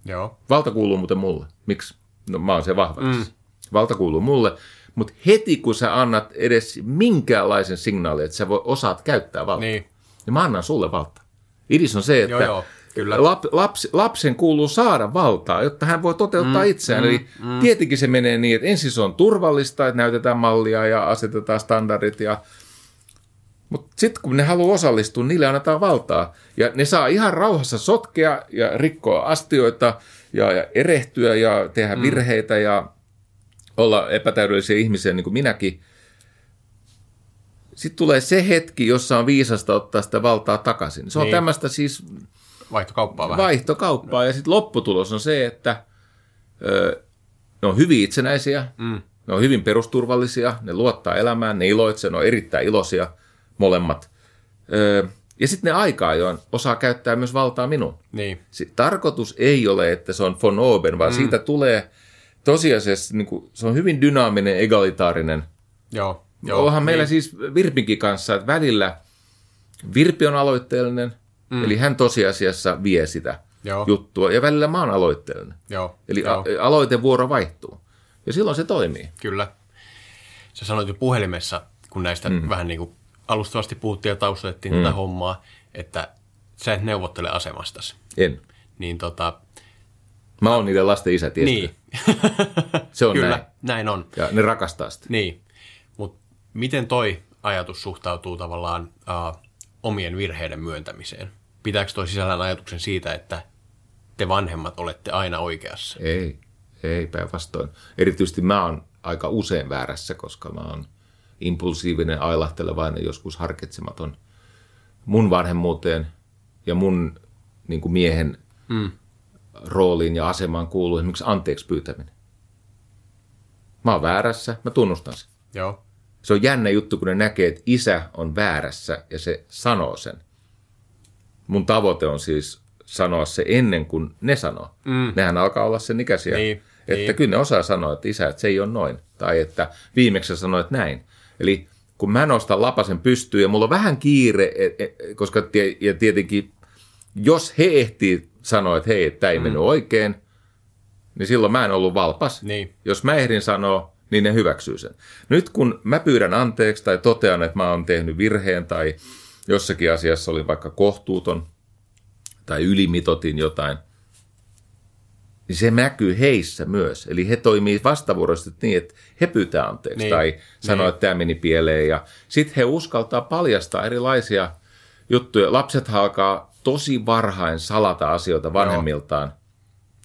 Joo. Valta kuuluu muuten mulle. Miksi? No mä oon se vahvaksi. Mm. Valta kuuluu mulle, mutta heti kun sä annat edes minkäänlaisen signaalin, että sä voi, osaat käyttää valtaa, Niin. niin mä annan sulle valtaa. Idis on se, että Joo, joo, kyllä. Lap, laps, lapsen kuuluu saada valtaa, jotta hän voi toteuttaa mm, itseään. Mm, Eli mm. tietenkin se menee niin, että ensin se on turvallista, että näytetään mallia ja asetetaan standardit ja mutta sitten kun ne haluaa osallistua, niille annetaan valtaa. Ja ne saa ihan rauhassa sotkea ja rikkoa astioita ja, ja erehtyä ja tehdä mm. virheitä ja olla epätäydellisiä ihmisiä niin kuin minäkin. Sitten tulee se hetki, jossa on viisasta ottaa sitä valtaa takaisin. Se on Niin. tämmöistä siis Vaihtokauppaa vähän. vaihtokauppaa. Ja sitten lopputulos on se, että ö, ne on hyvin itsenäisiä, mm. ne on hyvin perusturvallisia, ne luottaa elämään, ne iloitsee, ne on erittäin iloisia molemmat. Ö, ja sitten ne aika ajoin osaa käyttää myös valtaa minuun. Niin. Tarkoitus ei ole, että se on von oben, vaan mm. siitä tulee tosiasiassa, niin kuin, se on hyvin dynaaminen, egalitaarinen. Joo. Joo, Onhan meillä niin. siis Virpinkin kanssa, että välillä Virpi on aloitteellinen, mm. eli hän tosiasiassa vie sitä Joo. juttua, ja välillä mä oon aloitteellinen. Joo. Eli Joo. a- aloitevuoro vaihtuu. Ja silloin se toimii. Kyllä. Sä sanoit jo puhelimessa, kun näistä mm. vähän niin kuin alustavasti puhuttiin ja taustoitettiin mm. tätä hommaa, että sä et neuvottele asemastasi. En. Niin tota, Mä oon niiden lasten isä, tiedätkö? niin. Se on Kyllä, näin. näin on. Ja ne rakastaa sitä. Niin. Mutta miten toi ajatus suhtautuu tavallaan uh, omien virheiden myöntämiseen? Pitääkö toi sisällään ajatuksen siitä, että te vanhemmat olette aina oikeassa? Ei, ei päinvastoin. Erityisesti mä oon aika usein väärässä, koska mä oon impulsiivinen, ailahtelevainen, joskus harkitsematon mun vanhemmuuteen ja mun niin kuin miehen mm. rooliin ja asemaan kuuluu esimerkiksi anteeksi pyytäminen. Mä oon väärässä, mä tunnustan sen. Joo. Se on jännä juttu, kun ne näkee, että isä on väärässä ja se sanoo sen. Mun tavoite on siis sanoa se ennen kuin ne sanoo. Mm. Nehän alkaa olla sen ikäisiä. Niin, että niin. kyllä ne osaa sanoa, että isä, että se ei ole noin. Tai että viimeksi sanoit näin. Eli kun mä nostan lapasen pystyyn ja mulla on vähän kiire, et, et, koska tie, ja tietenkin jos he ehtii sanoa, että hei, tämä ei mm. mennyt oikein, niin silloin mä en ollut valpas. Niin. Jos mä ehdin sanoa, niin ne hyväksyy sen. Nyt kun mä pyydän anteeksi tai totean, että mä oon tehnyt virheen tai jossakin asiassa oli vaikka kohtuuton tai ylimitotin jotain, niin se näkyy heissä myös. Eli he toimii vastavuoroisesti niin, että he pyytää anteeksi Niin. tai sanoo, Niin. että tämä meni pieleen. Ja sitten he uskaltaa paljastaa erilaisia juttuja. Lapset alkaa tosi varhain salata asioita vanhemmiltaan.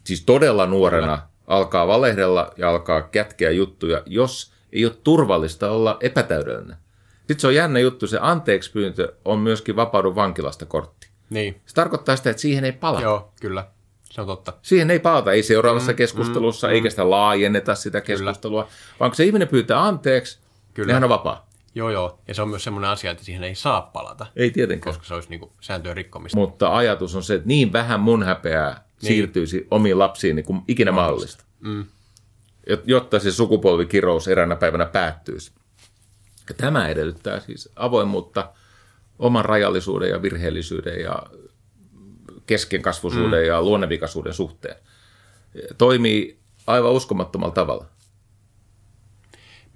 Siis todella nuorena Kyllä. alkaa valehdella ja alkaa kätkeä juttuja, jos ei ole turvallista olla epätäydellinen. Sitten se on jännä juttu, se anteeksi pyyntö on myöskin vapaudu vankilasta kortti. Niin. Se tarkoittaa sitä, että siihen ei palata. Joo, kyllä. Se on totta. Siihen ei palata, ei seuraavassa mm, keskustelussa, mm, eikä sitä laajenneta sitä keskustelua, vaan kun se ihminen pyytää anteeksi, Kyllä. niin hän on vapaa. Joo, joo. Ja se on myös semmoinen asia, että siihen ei saa palata, Ei tietenkään. koska se olisi niinku sääntöjen rikkomista. Mutta ajatus on se, että niin vähän mun häpeää niin. siirtyisi omiin lapsiin niin kuin ikinä mahdollista. Mm. Jotta se sukupolvikirous eräänä päivänä päättyisi. Ja tämä edellyttää siis avoimuutta, oman rajallisuuden ja virheellisyyden ja keskenkasvuisuuden ja luonnevikaisuuden suhteen. Toimii aivan uskomattomalla tavalla.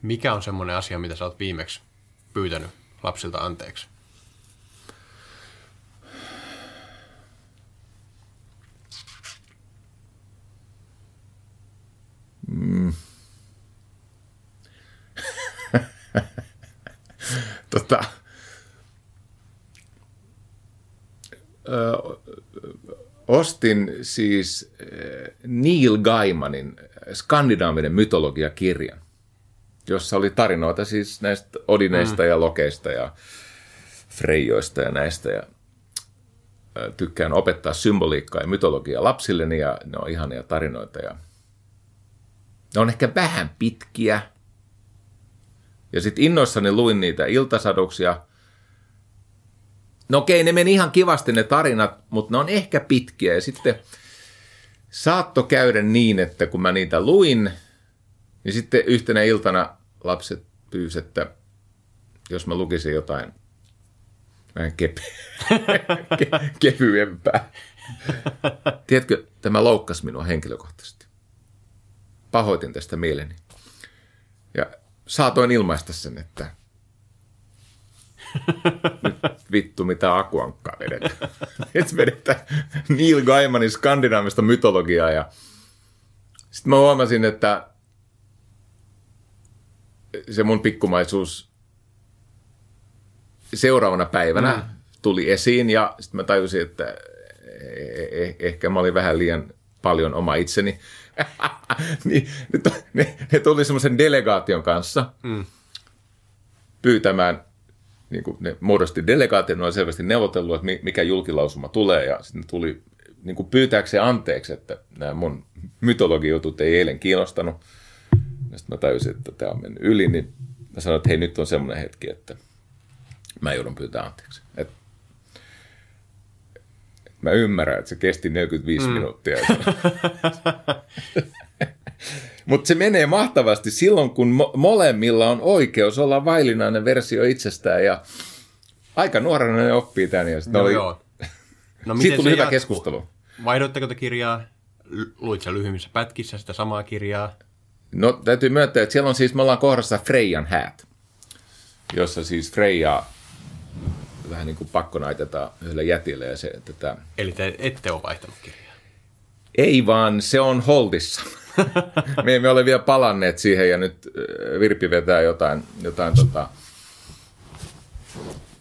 Mikä on semmoinen asia, mitä sä oot viimeksi pyytänyt lapsilta anteeksi? Tota, ö, ostin siis äh, Neil Gaimanin skandinaavinen mytologiakirjan, jossa oli tarinoita siis näistä Odineista mm. ja Lokeista ja Freijoista ja näistä. Ja ö, tykkään opettaa symboliikkaa ja mytologiaa lapsilleni ja ne on ihania tarinoita. Ja ne on ehkä vähän pitkiä. Ja sitten innoissani luin niitä iltasaduksia. No okei, ne meni ihan kivasti ne tarinat, mutta ne on ehkä pitkiä. Ja sitten saatto käydä niin, että kun mä niitä luin, niin sitten yhtenä iltana lapset pyysivät, että jos mä lukisin jotain vähän kepe- ke- kevyempää. Tiedätkö, tämä loukkasi minua henkilökohtaisesti. Pahoitin tästä mieleni. Ja saatoin ilmaista sen, että nyt vittu mitä akuankkaa vedetään. Nyt vedetään Neil Gaimanin skandinaavista mytologiaa ja sitten mä huomasin, että se mun pikkumaisuus seuraavana päivänä mm. tuli esiin ja sitten mä tajusin, että eh- eh- ehkä mä olin vähän liian paljon oma itseni. niin, ne, ne tuli semmoisen delegaation kanssa mm. pyytämään, niin kuin ne muodosti delegaation, ne oli selvästi neuvotellut, että mi- mikä julkilausuma tulee ja sitten tuli niin kuin pyytääkseen anteeksi, että nämä mun mytologijutut ei eilen kiinnostanut. Ja sitten mä tajusin, että tämä on mennyt yli, niin mä sanoin, että hei nyt on semmoinen hetki, että mä joudun pyytää anteeksi. Et mä ymmärrän, että se kesti 45 mm. minuuttia. Mutta se menee mahtavasti silloin, kun mo- molemmilla on oikeus olla vaillinainen versio itsestään ja aika nuorena ne oppii tämän. Ja No oli, joo. No, Siitä tuli hyvä jatkuu? keskustelu. Vaihdoitteko te kirjaa? L- Luit sä lyhyimmissä pätkissä sitä samaa kirjaa? No täytyy myöntää, että siellä on siis, me ollaan kohdassa Freijan häät, jossa siis Freija vähän niin kuin pakkonaitetaan yhdelle jätille ja se, että tämä, Eli te ette ole vaihtanut kirjaa. ei vaan se on holdissa. Me emme ole vielä palanneet siihen ja nyt äh, Virpi vetää jotain, jotain tota,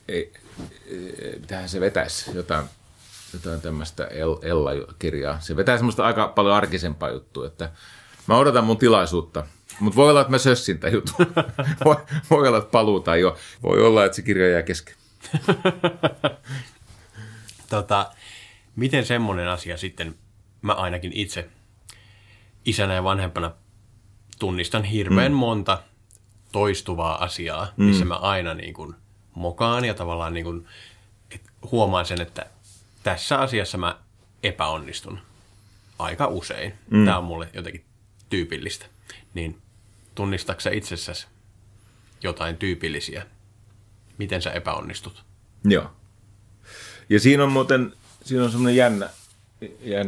ei, mitähän se vetäisi, jotain, jotain tämmöistä El- Ella-kirjaa. Se vetää semmoista aika paljon arkisempaa juttua, että mä odotan mun tilaisuutta. Mutta voi olla, että mä sössin tämän jutun. voi, voi olla, että paluuta jo. Voi olla, että se kirja jää kesken. Tota, miten semmoinen asia sitten, mä ainakin itse isänä ja vanhempana tunnistan hirveän mm. monta toistuvaa asiaa, mm. missä mä aina niin kuin mokaan ja tavallaan niin kuin, et huomaan sen, että tässä asiassa mä epäonnistun aika usein. Mm. Tämä on mulle jotenkin tyypillistä. Niin tunnistatko itsessäsi jotain tyypillisiä? Miten sä epäonnistut? Joo. Ja siinä on muuten, siinä on semmoinen jännä,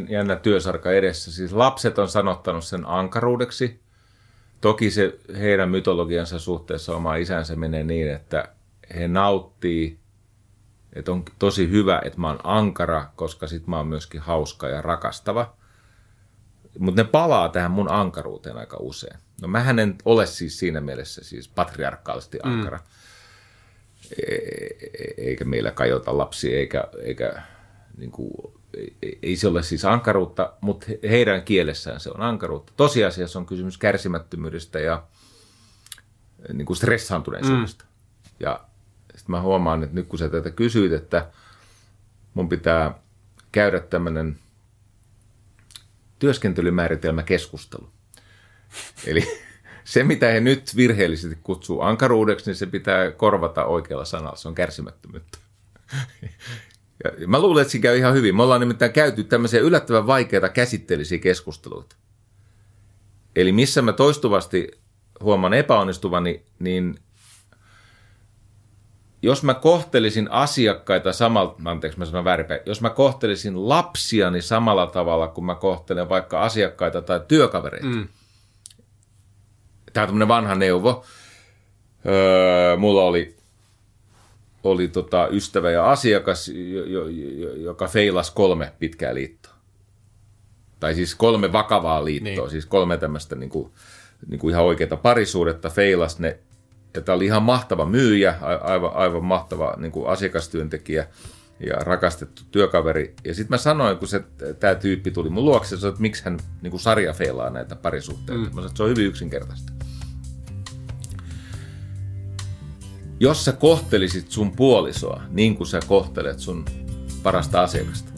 jännä, työsarka edessä. Siis lapset on sanottanut sen ankaruudeksi. Toki se heidän mytologiansa suhteessa oma isänsä menee niin, että he nauttii, että on tosi hyvä, että mä oon ankara, koska sit mä oon myöskin hauska ja rakastava. Mutta ne palaa tähän mun ankaruuteen aika usein. No mähän en ole siis siinä mielessä siis patriarkaalisesti ankara. Mm eikä meillä kajota lapsia, eikä, eikä niin kuin, ei, se ole siis ankaruutta, mutta heidän kielessään se on ankaruutta. Tosiasiassa on kysymys kärsimättömyydestä ja niin kuin stressaantuneisuudesta. Mm. Ja sitten mä huomaan, että nyt kun sä tätä kysyit, että mun pitää käydä tämmöinen työskentelymääritelmäkeskustelu. Eli se, mitä he nyt virheellisesti kutsuu ankaruudeksi, niin se pitää korvata oikealla sanalla. Se on kärsimättömyyttä. Ja mä luulen, että se käy ihan hyvin. Me ollaan nimittäin käyty tämmöisiä yllättävän vaikeita käsitteellisiä keskusteluita. Eli missä mä toistuvasti huomaan epäonnistuvani, niin jos mä kohtelisin asiakkaita samalla, anteeksi mä sanon väärinpäin, jos mä kohtelisin lapsiani samalla tavalla kuin mä kohtelen vaikka asiakkaita tai työkavereita. Mm. Tämä on tämmöinen vanha neuvo. Öö, mulla oli, oli tota ystävä ja asiakas, jo, jo, jo, joka feilasi kolme pitkää liittoa. Tai siis kolme vakavaa liittoa, niin. siis kolme tämmöistä niin kuin, niin kuin ihan oikeita parisuudetta feilas ne ja tämä oli ihan mahtava myyjä, aivan, aivan mahtava niin kuin asiakastyöntekijä ja rakastettu työkaveri. Ja sitten mä sanoin, kun se, tämä tyyppi tuli mun luokse, että miksi hän niin kuin sarja feilaa näitä parisuhteita. Mm. Mä sanoin, että se on hyvin yksinkertaista. Jos sä kohtelisit sun puolisoa niin kuin sä kohtelet sun parasta asiakasta,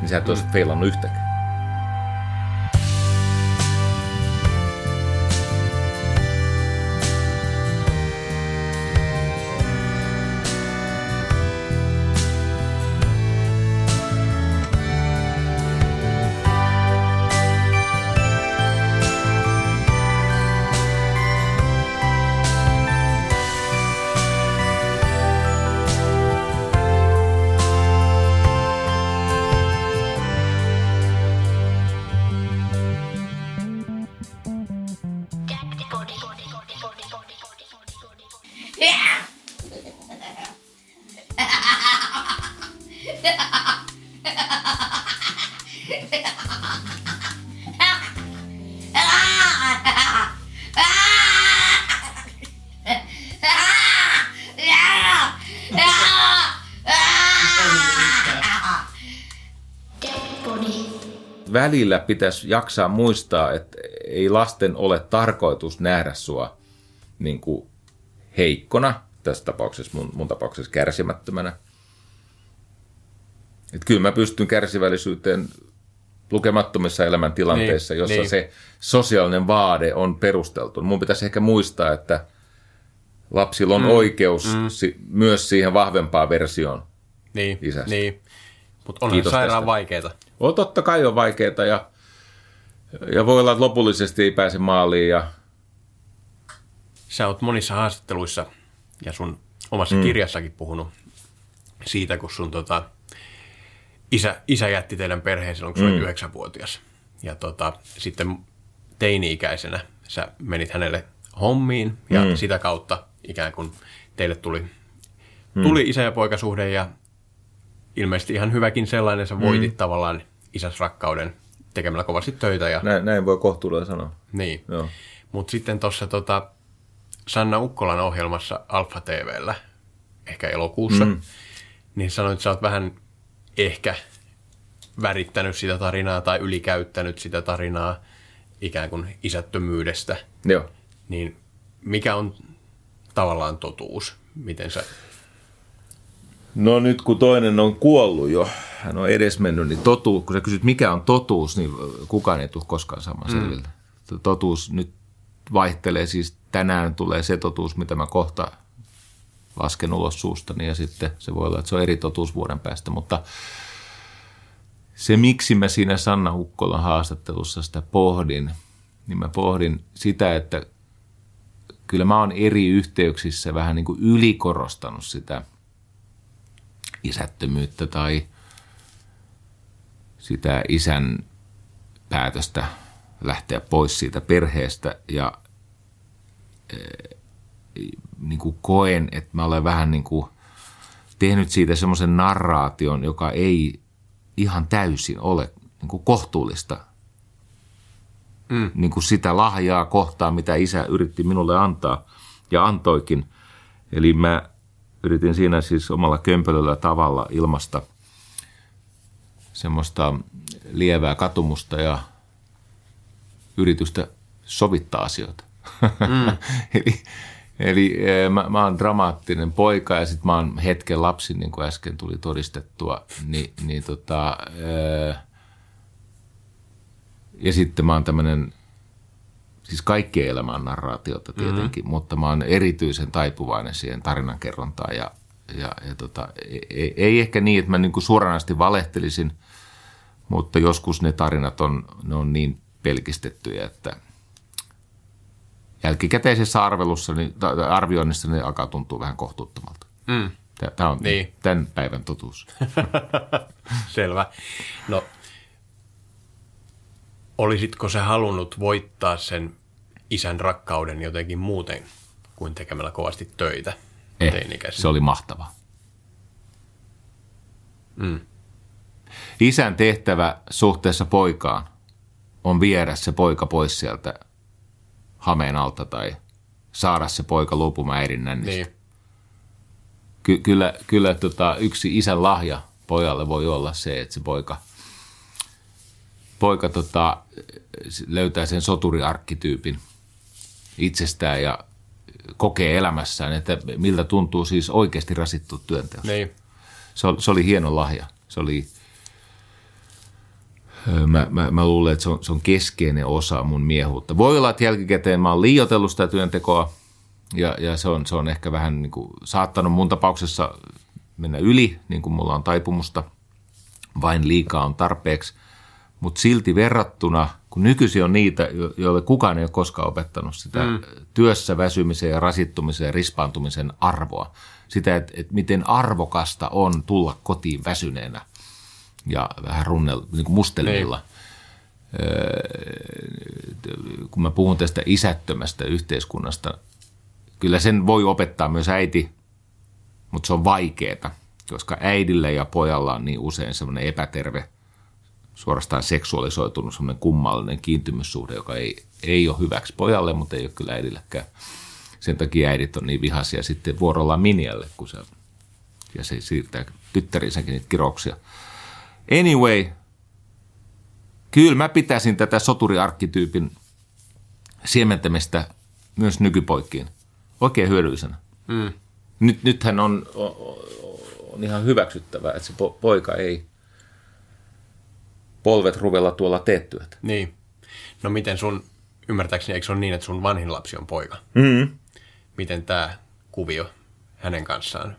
niin sä et olisi feilannut yhtäkään. Välillä pitäisi jaksaa muistaa, että ei lasten ole tarkoitus nähdä sua niin kuin heikkona, tässä tapauksessa mun, mun tapauksessa kärsimättömänä. Et kyllä mä pystyn kärsivällisyyteen lukemattomissa elämäntilanteissa, niin, jossa niin. se sosiaalinen vaade on perusteltu. Mun pitäisi ehkä muistaa, että lapsilla on mm, oikeus mm. Si- myös siihen vahvempaan versioon niin, isästä. Niin, mutta on sairaan vaikeaa. On totta kai on vaikeaa ja, ja voi olla, että lopullisesti ei pääse maaliin. Ja... Sä oot monissa haastatteluissa ja sun omassa mm. kirjassakin puhunut siitä, kun sun tota, isä, isä jätti teidän perheen silloin, kun mm. olit yhdeksänvuotias. Ja tota, sitten teini-ikäisenä sä menit hänelle hommiin ja mm. sitä kautta ikään kuin teille tuli, mm. tuli isä- ja poikasuhde ja ilmeisesti ihan hyväkin sellainen, sä voitit mm. tavallaan isäs rakkauden tekemällä kovasti töitä. Ja... Näin, näin voi kohtuudella sanoa. Niin. Mutta sitten tuossa tota, Sanna Ukkolan ohjelmassa Alfa TVllä, ehkä elokuussa, mm. niin sanoit, että sä oot vähän ehkä värittänyt sitä tarinaa tai ylikäyttänyt sitä tarinaa ikään kuin isättömyydestä. Joo. Niin mikä on tavallaan totuus? Miten sä No nyt kun toinen on kuollut jo, hän on edesmennyt, niin totuus, kun sä kysyt mikä on totuus, niin kukaan ei tule koskaan saamaan mm. selville. Totuus nyt vaihtelee, siis tänään tulee se totuus, mitä mä kohta lasken ulos suustani ja sitten se voi olla, että se on eri totuus vuoden päästä, mutta se miksi mä siinä Sanna Hukkolan haastattelussa sitä pohdin, niin mä pohdin sitä, että kyllä mä oon eri yhteyksissä vähän niin kuin ylikorostanut sitä – isättömyyttä tai sitä isän päätöstä lähteä pois siitä perheestä. Ja e, niin kuin koen, että mä olen vähän niin kuin tehnyt siitä semmoisen narraation, joka ei ihan täysin ole niin kuin kohtuullista mm. niin kuin sitä lahjaa kohtaan, mitä isä yritti minulle antaa ja antoikin. Eli mä yritin siinä siis omalla kömpelöllä tavalla ilmasta semmoista lievää katumusta ja yritystä sovittaa asioita. Mm. eli eli e, mä, mä oon dramaattinen poika ja sitten mä oon hetken lapsi, niin kuin äsken tuli todistettua. Ni, niin tota, e, ja sitten mä oon tämmöinen siis kaikki elämä on narraatiota tietenkin, mm-hmm. mutta mä oon erityisen taipuvainen siihen tarinankerrontaan ja, ja, ja tota, ei, ei ehkä niin, että mä niin kuin suoranaisesti valehtelisin, mutta joskus ne tarinat on, ne on niin pelkistettyjä, että jälkikäteisessä arvelussa, niin, arvioinnissa ne alkaa tuntua vähän kohtuuttomalta. Mm. Tämä on Niin. tämän päivän totuus. Selvä. No, olisitko se halunnut voittaa sen isän rakkauden jotenkin muuten kuin tekemällä kovasti töitä Eh, se oli mahtava. Mm. Isän tehtävä suhteessa poikaan on viedä se poika pois sieltä hameen alta tai saada se poika luopumaan äidin nännistä. Niin. Ky- kyllä kyllä tota, yksi isän lahja pojalle voi olla se, että se poika, poika tota, löytää sen soturiarkkityypin itsestään ja kokee elämässään, että miltä tuntuu siis oikeasti rasittua työnteossa. Niin. Se oli, se oli hieno lahja. Se oli, mä, mä, mä luulen, että se on, se on keskeinen osa mun miehuutta. Voi olla, että jälkikäteen mä oon liioitellut sitä työntekoa ja, ja se, on, se on ehkä vähän niin kuin, saattanut mun tapauksessa mennä yli, niin kuin mulla on taipumusta. Vain liikaa on tarpeeksi. Mutta silti verrattuna, kun nykyisin on niitä, jo- joille kukaan ei ole koskaan opettanut sitä mm. työssä väsymisen ja rasittumisen ja rispaantumisen arvoa. Sitä, että, että miten arvokasta on tulla kotiin väsyneenä ja vähän runnel, niin kuin mustelmilla. Öö, kun mä puhun tästä isättömästä yhteiskunnasta, kyllä sen voi opettaa myös äiti, mutta se on vaikeaa, koska äidillä ja pojalla on niin usein semmoinen epäterve, suorastaan seksuaalisoitunut semmoinen kummallinen kiintymyssuhde, joka ei, ei ole hyväksi pojalle, mutta ei ole kyllä äidillekään. Sen takia äidit on niin vihaisia sitten vuorollaan minialle, kun se, ja se siirtää tyttärinsäkin niitä kirouksia. Anyway, kyllä mä pitäisin tätä soturiarkkityypin siementämistä myös nykypoikkiin oikein hyödyllisenä. Mm. Nyt, nythän on, on, on ihan hyväksyttävää, että se po, poika ei polvet ruvella tuolla tee työtä. Niin. No miten sun, ymmärtääkseni, eikö se ole niin, että sun vanhin lapsi on poika? Mm. Miten tämä kuvio hänen kanssaan,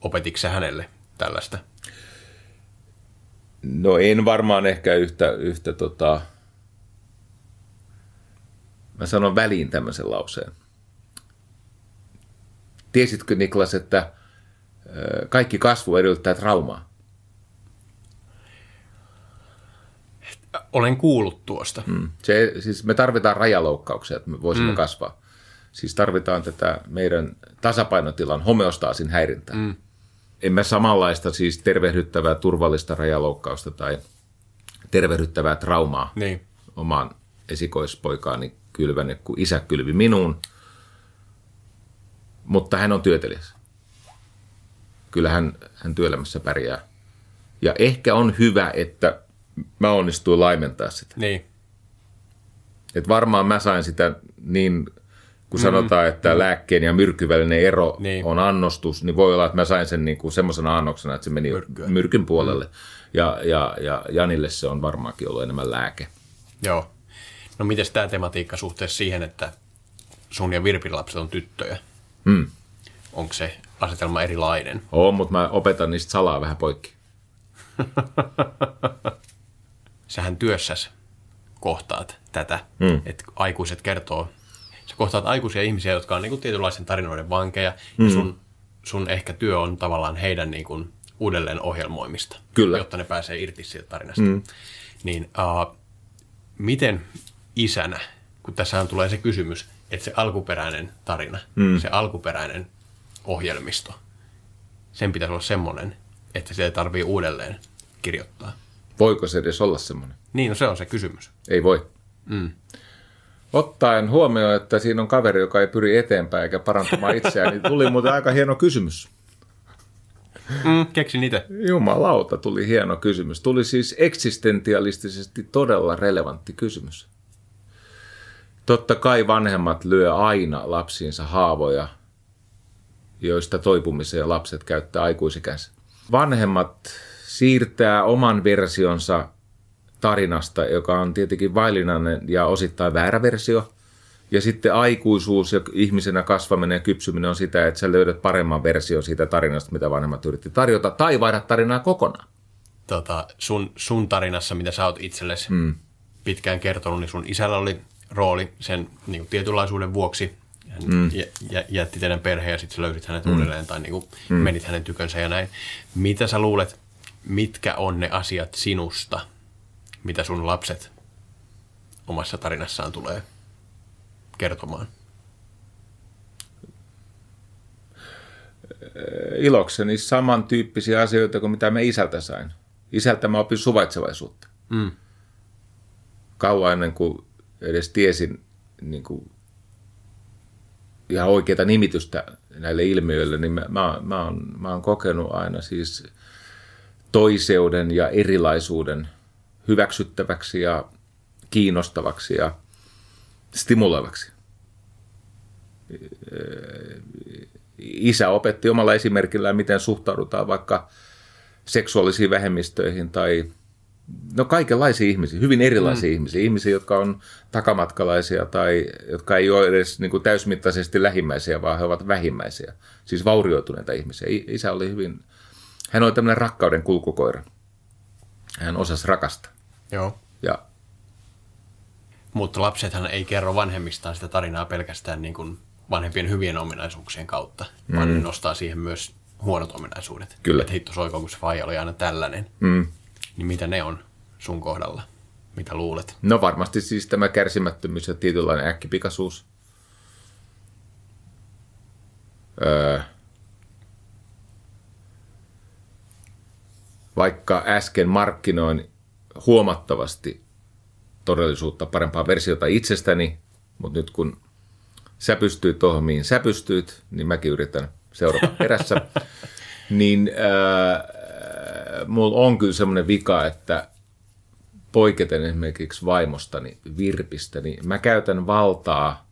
opetitko sä hänelle tällaista? No en varmaan ehkä yhtä, yhtä tota, mä sanon väliin tämmöisen lauseen. Tiesitkö Niklas, että kaikki kasvu edellyttää traumaa? Olen kuullut tuosta. Mm. Se, siis me tarvitaan rajaloukkauksia, että me voisimme mm. kasvaa. Siis tarvitaan tätä meidän tasapainotilan homeostaasin häirintää. Mm. En mä samanlaista siis tervehdyttävää turvallista rajaloukkausta tai tervehdyttävää traumaa Niin. omaan esikoispoikaani kylväne, kun isä kylvi minuun. Mutta hän on työtelijäs. Kyllä hän, hän työelämässä pärjää. Ja ehkä on hyvä, että mä onnistuin laimentaa sitä. Niin. Et varmaan mä sain sitä niin, kun sanotaan, että lääkkeen ja myrkyn välinen ero Mm. Niin. on annostus, niin voi olla, että mä sain sen niin kuin semmoisena annoksena, että se meni Myrkkyä. myrkyn puolelle. Ja, ja, ja Janille se on varmaankin ollut enemmän lääke. Joo. No miten tämä tematiikka suhteessa siihen, että sun ja Virpin lapset on tyttöjä? Mm. Onko se asetelma erilainen? Oo, mutta mä opetan niistä salaa vähän poikki. Sähän työssäsi kohtaat tätä, Mm. että aikuiset kertoo, kohtaat aikuisia ihmisiä, jotka on niinku tietynlaisen tarinoiden vankeja, mm. ja sun, sun ehkä työ on tavallaan heidän niinku uudelleen ohjelmoimista, Kyllä. jotta ne pääsee irti siitä tarinasta. Mm. Niin uh, miten isänä, kun tässä tulee se kysymys, että se alkuperäinen tarina, mm. se alkuperäinen ohjelmisto, sen pitäisi olla semmoinen, että se ei tarvii uudelleen kirjoittaa. Voiko se edes olla semmoinen? Niin, no se on se kysymys. Ei voi. Mm. Ottaen huomioon, että siinä on kaveri, joka ei pyri eteenpäin eikä parantamaan itseään, niin tuli muuten aika hieno kysymys. Mm, keksin itse. Jumalauta, tuli hieno kysymys. Tuli siis eksistentialistisesti todella relevantti kysymys. Totta kai vanhemmat lyö aina lapsiinsa haavoja, joista toipumiseen lapset käyttää aikuisikänsä. Vanhemmat siirtää oman versionsa tarinasta, joka on tietenkin vaillinainen ja osittain väärä versio. Ja sitten aikuisuus ja ihmisenä kasvaminen ja kypsyminen on sitä, että sä löydät paremman version siitä tarinasta, mitä vanhemmat yritti tarjota, tai vaihdat tarinaa kokonaan. Tota, sun, sun tarinassa, mitä sä oot itsellesi mm. pitkään kertonut, niin sun isällä oli rooli sen niin kuin tietynlaisuuden vuoksi hän mm. jä, jä, jätti teidän perheen ja sitten löysit hänet mm. uudelleen tai niin kuin mm. menit hänen tykönsä ja näin. Mitä sä luulet, mitkä on ne asiat sinusta, mitä sun lapset omassa tarinassaan tulee kertomaan? Ilokseni samantyyppisiä asioita kuin mitä me isältä sain. Isältä mä opin suvaitsevaisuutta. Mm. Kauan ennen kuin edes tiesin niin kuin ihan oikeita nimitystä näille ilmiöille, niin mä, mä, mä, oon, mä oon kokenut aina siis toiseuden ja erilaisuuden hyväksyttäväksi ja kiinnostavaksi ja stimuloivaksi. Isä opetti omalla esimerkillään, miten suhtaudutaan vaikka seksuaalisiin vähemmistöihin tai no kaikenlaisia ihmisiä, hyvin erilaisia mm. ihmisiä. Ihmisiä, jotka on takamatkalaisia tai jotka ei ole edes niin kuin täysmittaisesti lähimmäisiä, vaan he ovat vähimmäisiä. Siis vaurioituneita ihmisiä. Isä oli hyvin, hän oli tämmöinen rakkauden kulkukoira. Hän osasi rakastaa. Joo. Ja mutta lapsethan ei kerro vanhemmistaan sitä tarinaa pelkästään niin kuin vanhempien hyvien ominaisuuksien kautta, mm. vaan ne nostaa siihen myös huonot ominaisuudet. Kyllä. Että hitto soiko, kun se faija oli aina tällainen. mm. Niin mitä ne on sun kohdalla? Mitä luulet? no varmasti siis tämä kärsimättömyys ja tietynlainen äkkipikaisuus. Öö, vaikka äsken markkinoin huomattavasti todellisuutta parempaa versiota itsestäni, mutta nyt kun sä pystyit tuohon, mihin sä pystyit, niin mäkin yritän seurata perässä. niin äh, mulla on kyllä semmoinen vika, että poiketen esimerkiksi vaimostani, Virpistäni, mä käytän valtaa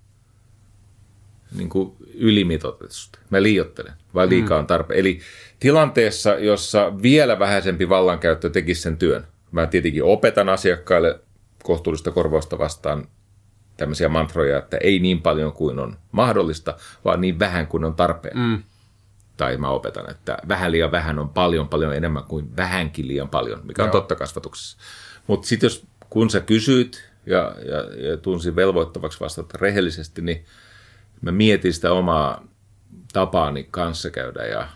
niin kuin ylimitoitetusti. Mä liiottelen, vai liikaa on tarpeen. Eli tilanteessa, jossa vielä vähäisempi vallankäyttö tekisi sen työn. Mä tietenkin opetan asiakkaille kohtuullista korvausta vastaan tämmöisiä mantroja, että ei niin paljon kuin on mahdollista, vaan niin vähän kuin on tarpeen. Mm. Tai mä opetan, että vähän liian vähän on paljon paljon enemmän kuin vähänkin liian paljon, mikä on Joo. totta kasvatuksessa. Mutta sitten jos kun sä kysyit ja, ja, ja tunsin velvoittavaksi vastata rehellisesti, niin mä mietin sitä omaa tapaani kanssa käydä ja,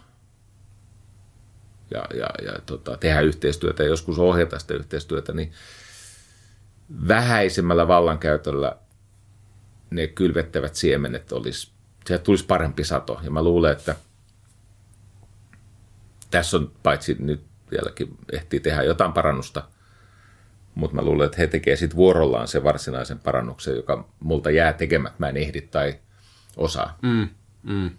ja, ja, ja tota, tehdä yhteistyötä ja joskus ohjata sitä yhteistyötä, niin vähäisemmällä vallankäytöllä ne kylvettävät siemenet olisi, sieltä tulisi parempi sato. Ja mä luulen, että tässä on paitsi nyt vieläkin ehtii tehdä jotain parannusta, mutta mä luulen, että he tekevät sitten vuorollaan sen varsinaisen parannuksen, joka multa jää tekemät, mä en ehdi tai osaa. Mm. Mm.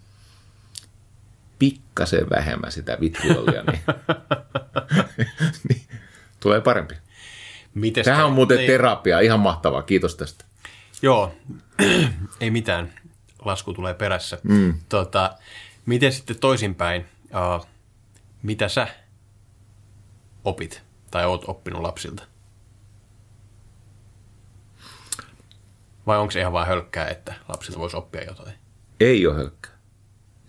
Pikkasen vähemmän sitä vitriolia, niin, niin tulee parempi. Mites Tämähän on muuten Niin. terapia, ihan mahtavaa, kiitos tästä. Joo, ei mitään. Lasku tulee perässä. Mm. Tota, miten sitten toisinpäin, uh, mitä sä opit tai oot oppinut lapsilta? Vai onko se ihan vain hölkkää, että lapsilta voisi oppia jotain? Ei ole hölkkää.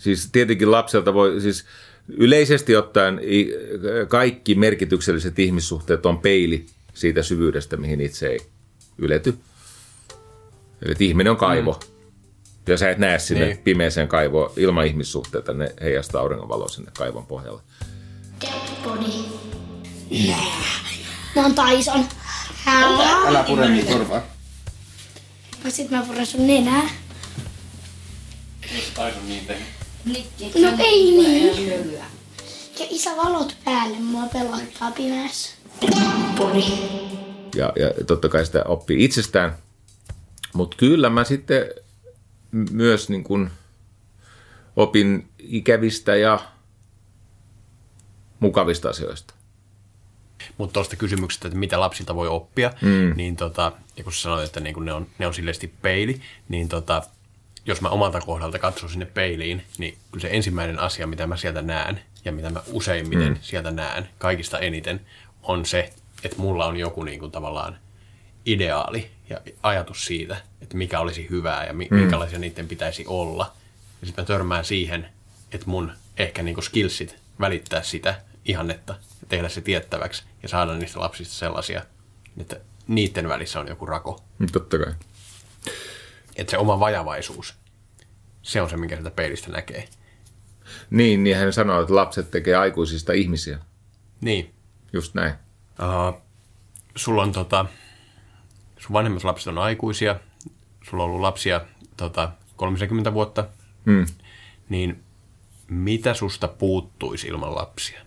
Siis tietenkin lapselta voi, siis yleisesti ottaen kaikki merkitykselliset ihmissuhteet on peili siitä syvyydestä, mihin itse ei ylety. Eli ihminen on kaivo. Mm. Ja sä et näe sinne Niin. pimeeseen kaivoon ilman ihmissuhteita, ne heijastaa auringonvaloa sinne kaivon pohjalle. Body. Mä oon Tyson. Älä pure niin korvaa. Sit mä puren sun nenää. Taisun niin tehnyt. No ei niin. Ja isä valot päälle, mua pelottaa pimeässä. Body. Ja, ja totta kai sitä oppii itsestään. Mutta kyllä mä sitten myös niin kun opin ikävistä ja mukavista asioista. Mutta tuosta kysymyksestä, että mitä lapsilta voi oppia, mm. niin tota, ja kun sä sanoit, että niin ne, on, ne on silleesti peili, niin tota, jos mä omalta kohdalta katson sinne peiliin, niin kyllä se ensimmäinen asia, mitä mä sieltä näen, ja mitä mä useimmiten mm. sieltä näen, kaikista eniten, on se, että mulla on joku niin kuin tavallaan ideaali ja ajatus siitä, että mikä olisi hyvää ja mi- mm. minkälaisia niiden pitäisi olla. Ja sitten mä törmään siihen, että mun ehkä niin kuin skillsit välittää sitä ihannetta ja tehdä se tiettäväksi ja saada niistä lapsista sellaisia, että niiden välissä on joku rako. Totta kai. Että se oma vajavaisuus Se on se, minkä sieltä peilistä näkee. Niin, niin hän sanoo, että lapset tekee aikuisista ihmisiä. Niin. Just näin. Uh, sulla on tota, sun vanhemmat lapset on aikuisia, sulla on ollut lapsia tota, 30 vuotta, Hmm. niin mitä susta puuttuisi ilman lapsia?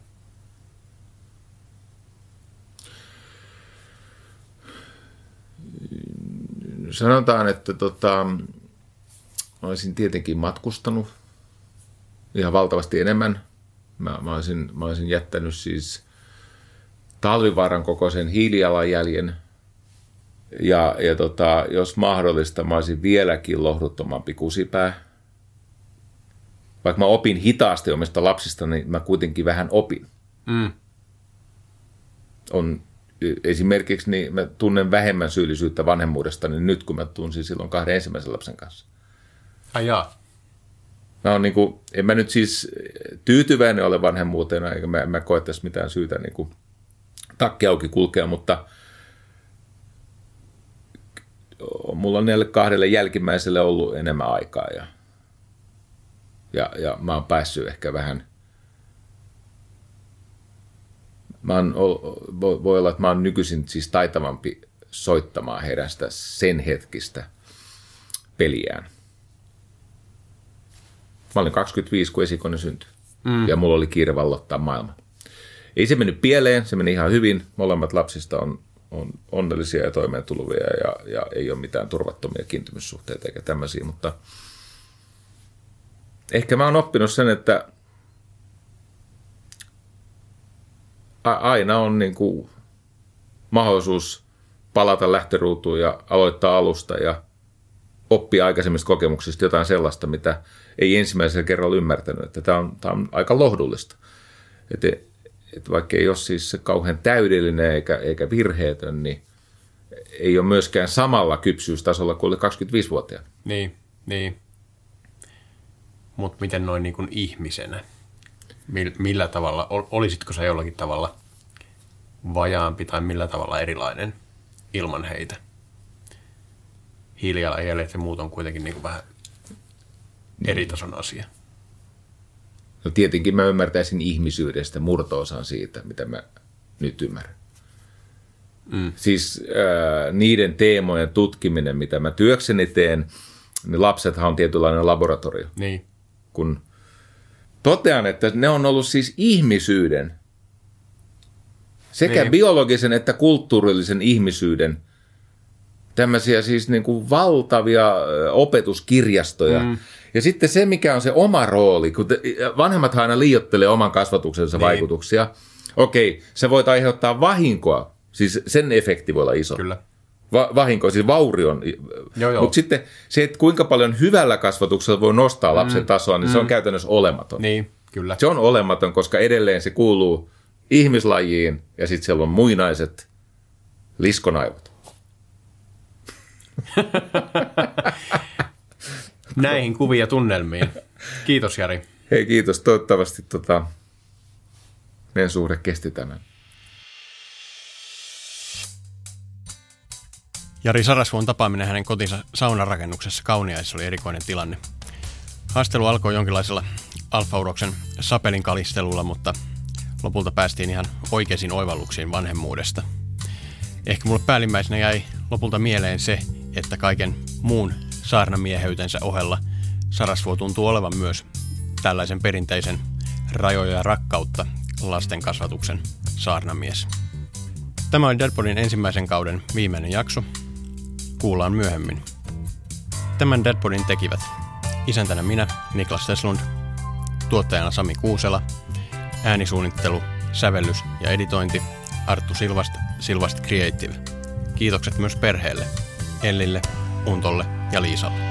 Sanotaan, että tota, olisin tietenkin matkustanut ihan valtavasti enemmän. Mä, mä, olisin, mä olisin jättänyt siis talvivaaran kokoisen hiilijalanjäljen. Ja, ja tota, jos mahdollista, mä olisin vieläkin lohduttomampi kusipää. Vaikka mä opin hitaasti omista lapsista, niin mä kuitenkin vähän opin. Mm. On esimerkiksi niin mä tunnen vähemmän syyllisyyttä vanhemmuudesta niin nyt, kun mä tunsin silloin kahden ensimmäisen lapsen kanssa. Ai jaa. Mä on niin kuin, en mä nyt siis tyytyväinen ole vanhemmuuteen, eikä mä, mä koe tässä mitään syytä niin kuin takki auki kulkea, mutta mulla on näille kahdelle jälkimmäiselle ollut enemmän aikaa ja, ja, ja mä oon päässyt ehkä vähän mä oon, voi, olla, että mä oon nykyisin siis taitavampi soittamaan heidän sitä sen hetkistä peliään. Mä olin 25, kun esikone syntyi. Mm. Ja mulla oli kiire vallottaa maailma. Ei se mennyt pieleen, se meni ihan hyvin. Molemmat lapsista on, on onnellisia ja toimeentuluvia ja, ja ei ole mitään turvattomia kiintymyssuhteita eikä tämmöisiä, mutta ehkä mä oon oppinut sen, että aina on niin kuin mahdollisuus palata lähtöruutuun ja aloittaa alusta ja oppia aikaisemmista kokemuksista jotain sellaista, mitä ei ensimmäisellä kerralla ymmärtänyt. Että tämä, on, tämä on aika lohdullista. Että, että vaikka ei ole siis kauhean täydellinen eikä, eikä virheetön, niin ei ole myöskään samalla kypsyystasolla kuin oli 25-vuotiaana. Niin, niin. Mutta miten noin niin kuin ihmisenä? Millä tavalla, olisitko sä jollakin tavalla vajaampi tai millä tavalla erilainen ilman heitä? Hiilijalanjäljet ja muut on kuitenkin niin kuin vähän eri tason asia. No tietenkin mä ymmärtäisin ihmisyydestä murtoosan siitä, mitä mä nyt ymmärrän. Mm. Siis äh, niiden teemojen tutkiminen, mitä mä työkseni teen, niin lapsethan on tietynlainen laboratorio. Niin. Kun totean, että ne on ollut siis ihmisyyden, sekä niin. biologisen että kulttuurillisen ihmisyyden tämmöisiä siis niin kuin valtavia opetuskirjastoja. Mm. Ja sitten se, mikä on se oma rooli, kun te, vanhemmat aina liiottelee oman kasvatuksensa niin. vaikutuksia. Okei, se voit aiheuttaa vahinkoa, siis sen efekti voi olla iso. Kyllä. Va- vahinko, siis vaurion. Mutta sitten se, että kuinka paljon hyvällä kasvatuksella voi nostaa lapsen mm. tasoa, niin mm. se on käytännössä olematon. Niin, kyllä. Se on olematon, koska edelleen se kuuluu ihmislajiin ja sitten siellä on muinaiset liskonaivot. Näihin kuvia tunnelmiin. Kiitos Jari. Hei kiitos. Toivottavasti tota, meidän suhde kesti tämän. Jari Sarasvuon tapaaminen hänen kotinsa saunarakennuksessa Kauniaisissa oli erikoinen tilanne. Haastelu alkoi jonkinlaisella alfauroksen sapelin kalistelulla, mutta lopulta päästiin ihan oikeisiin oivalluksiin vanhemmuudesta. Ehkä mulle päällimmäisenä jäi lopulta mieleen se, että kaiken muun saarnamieheytensä ohella Sarasvuo tuntuu olevan myös tällaisen perinteisen rajoja ja rakkautta lasten kasvatuksen saarnamies. Tämä oli Deadpodin ensimmäisen kauden viimeinen jakso. Kuullaan myöhemmin. Tämän Deadpodin tekivät isäntänä minä, Niklas Teslund, tuottajana Sami Kuusela, äänisuunnittelu, sävellys ja editointi Arttu Silvast, Silvast Creative. Kiitokset myös perheelle, Ellille, Untolle ja Liisalle.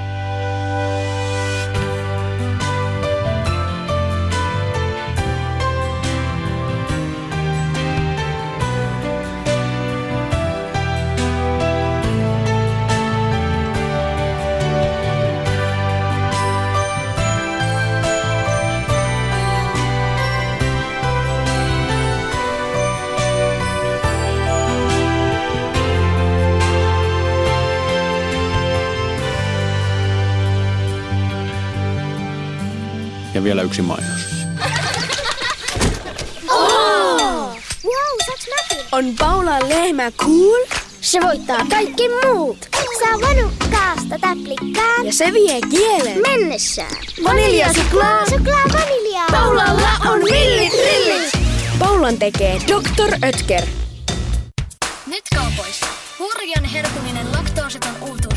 Yksi mainos. Wow, saaks mäkin? On Paulan lehmä cool Se voittaa kaikki muut. Saa vanukkaasta täplikkaan ja se vie kielen. mennessään. Vaniljasuklaa. Suklaa vaniljaa. Paulalla on villit rillit. Paulan tekee Dr. Ötker. Nyt kaupoissa. Hurjan herkullinen laktoositon uutuus.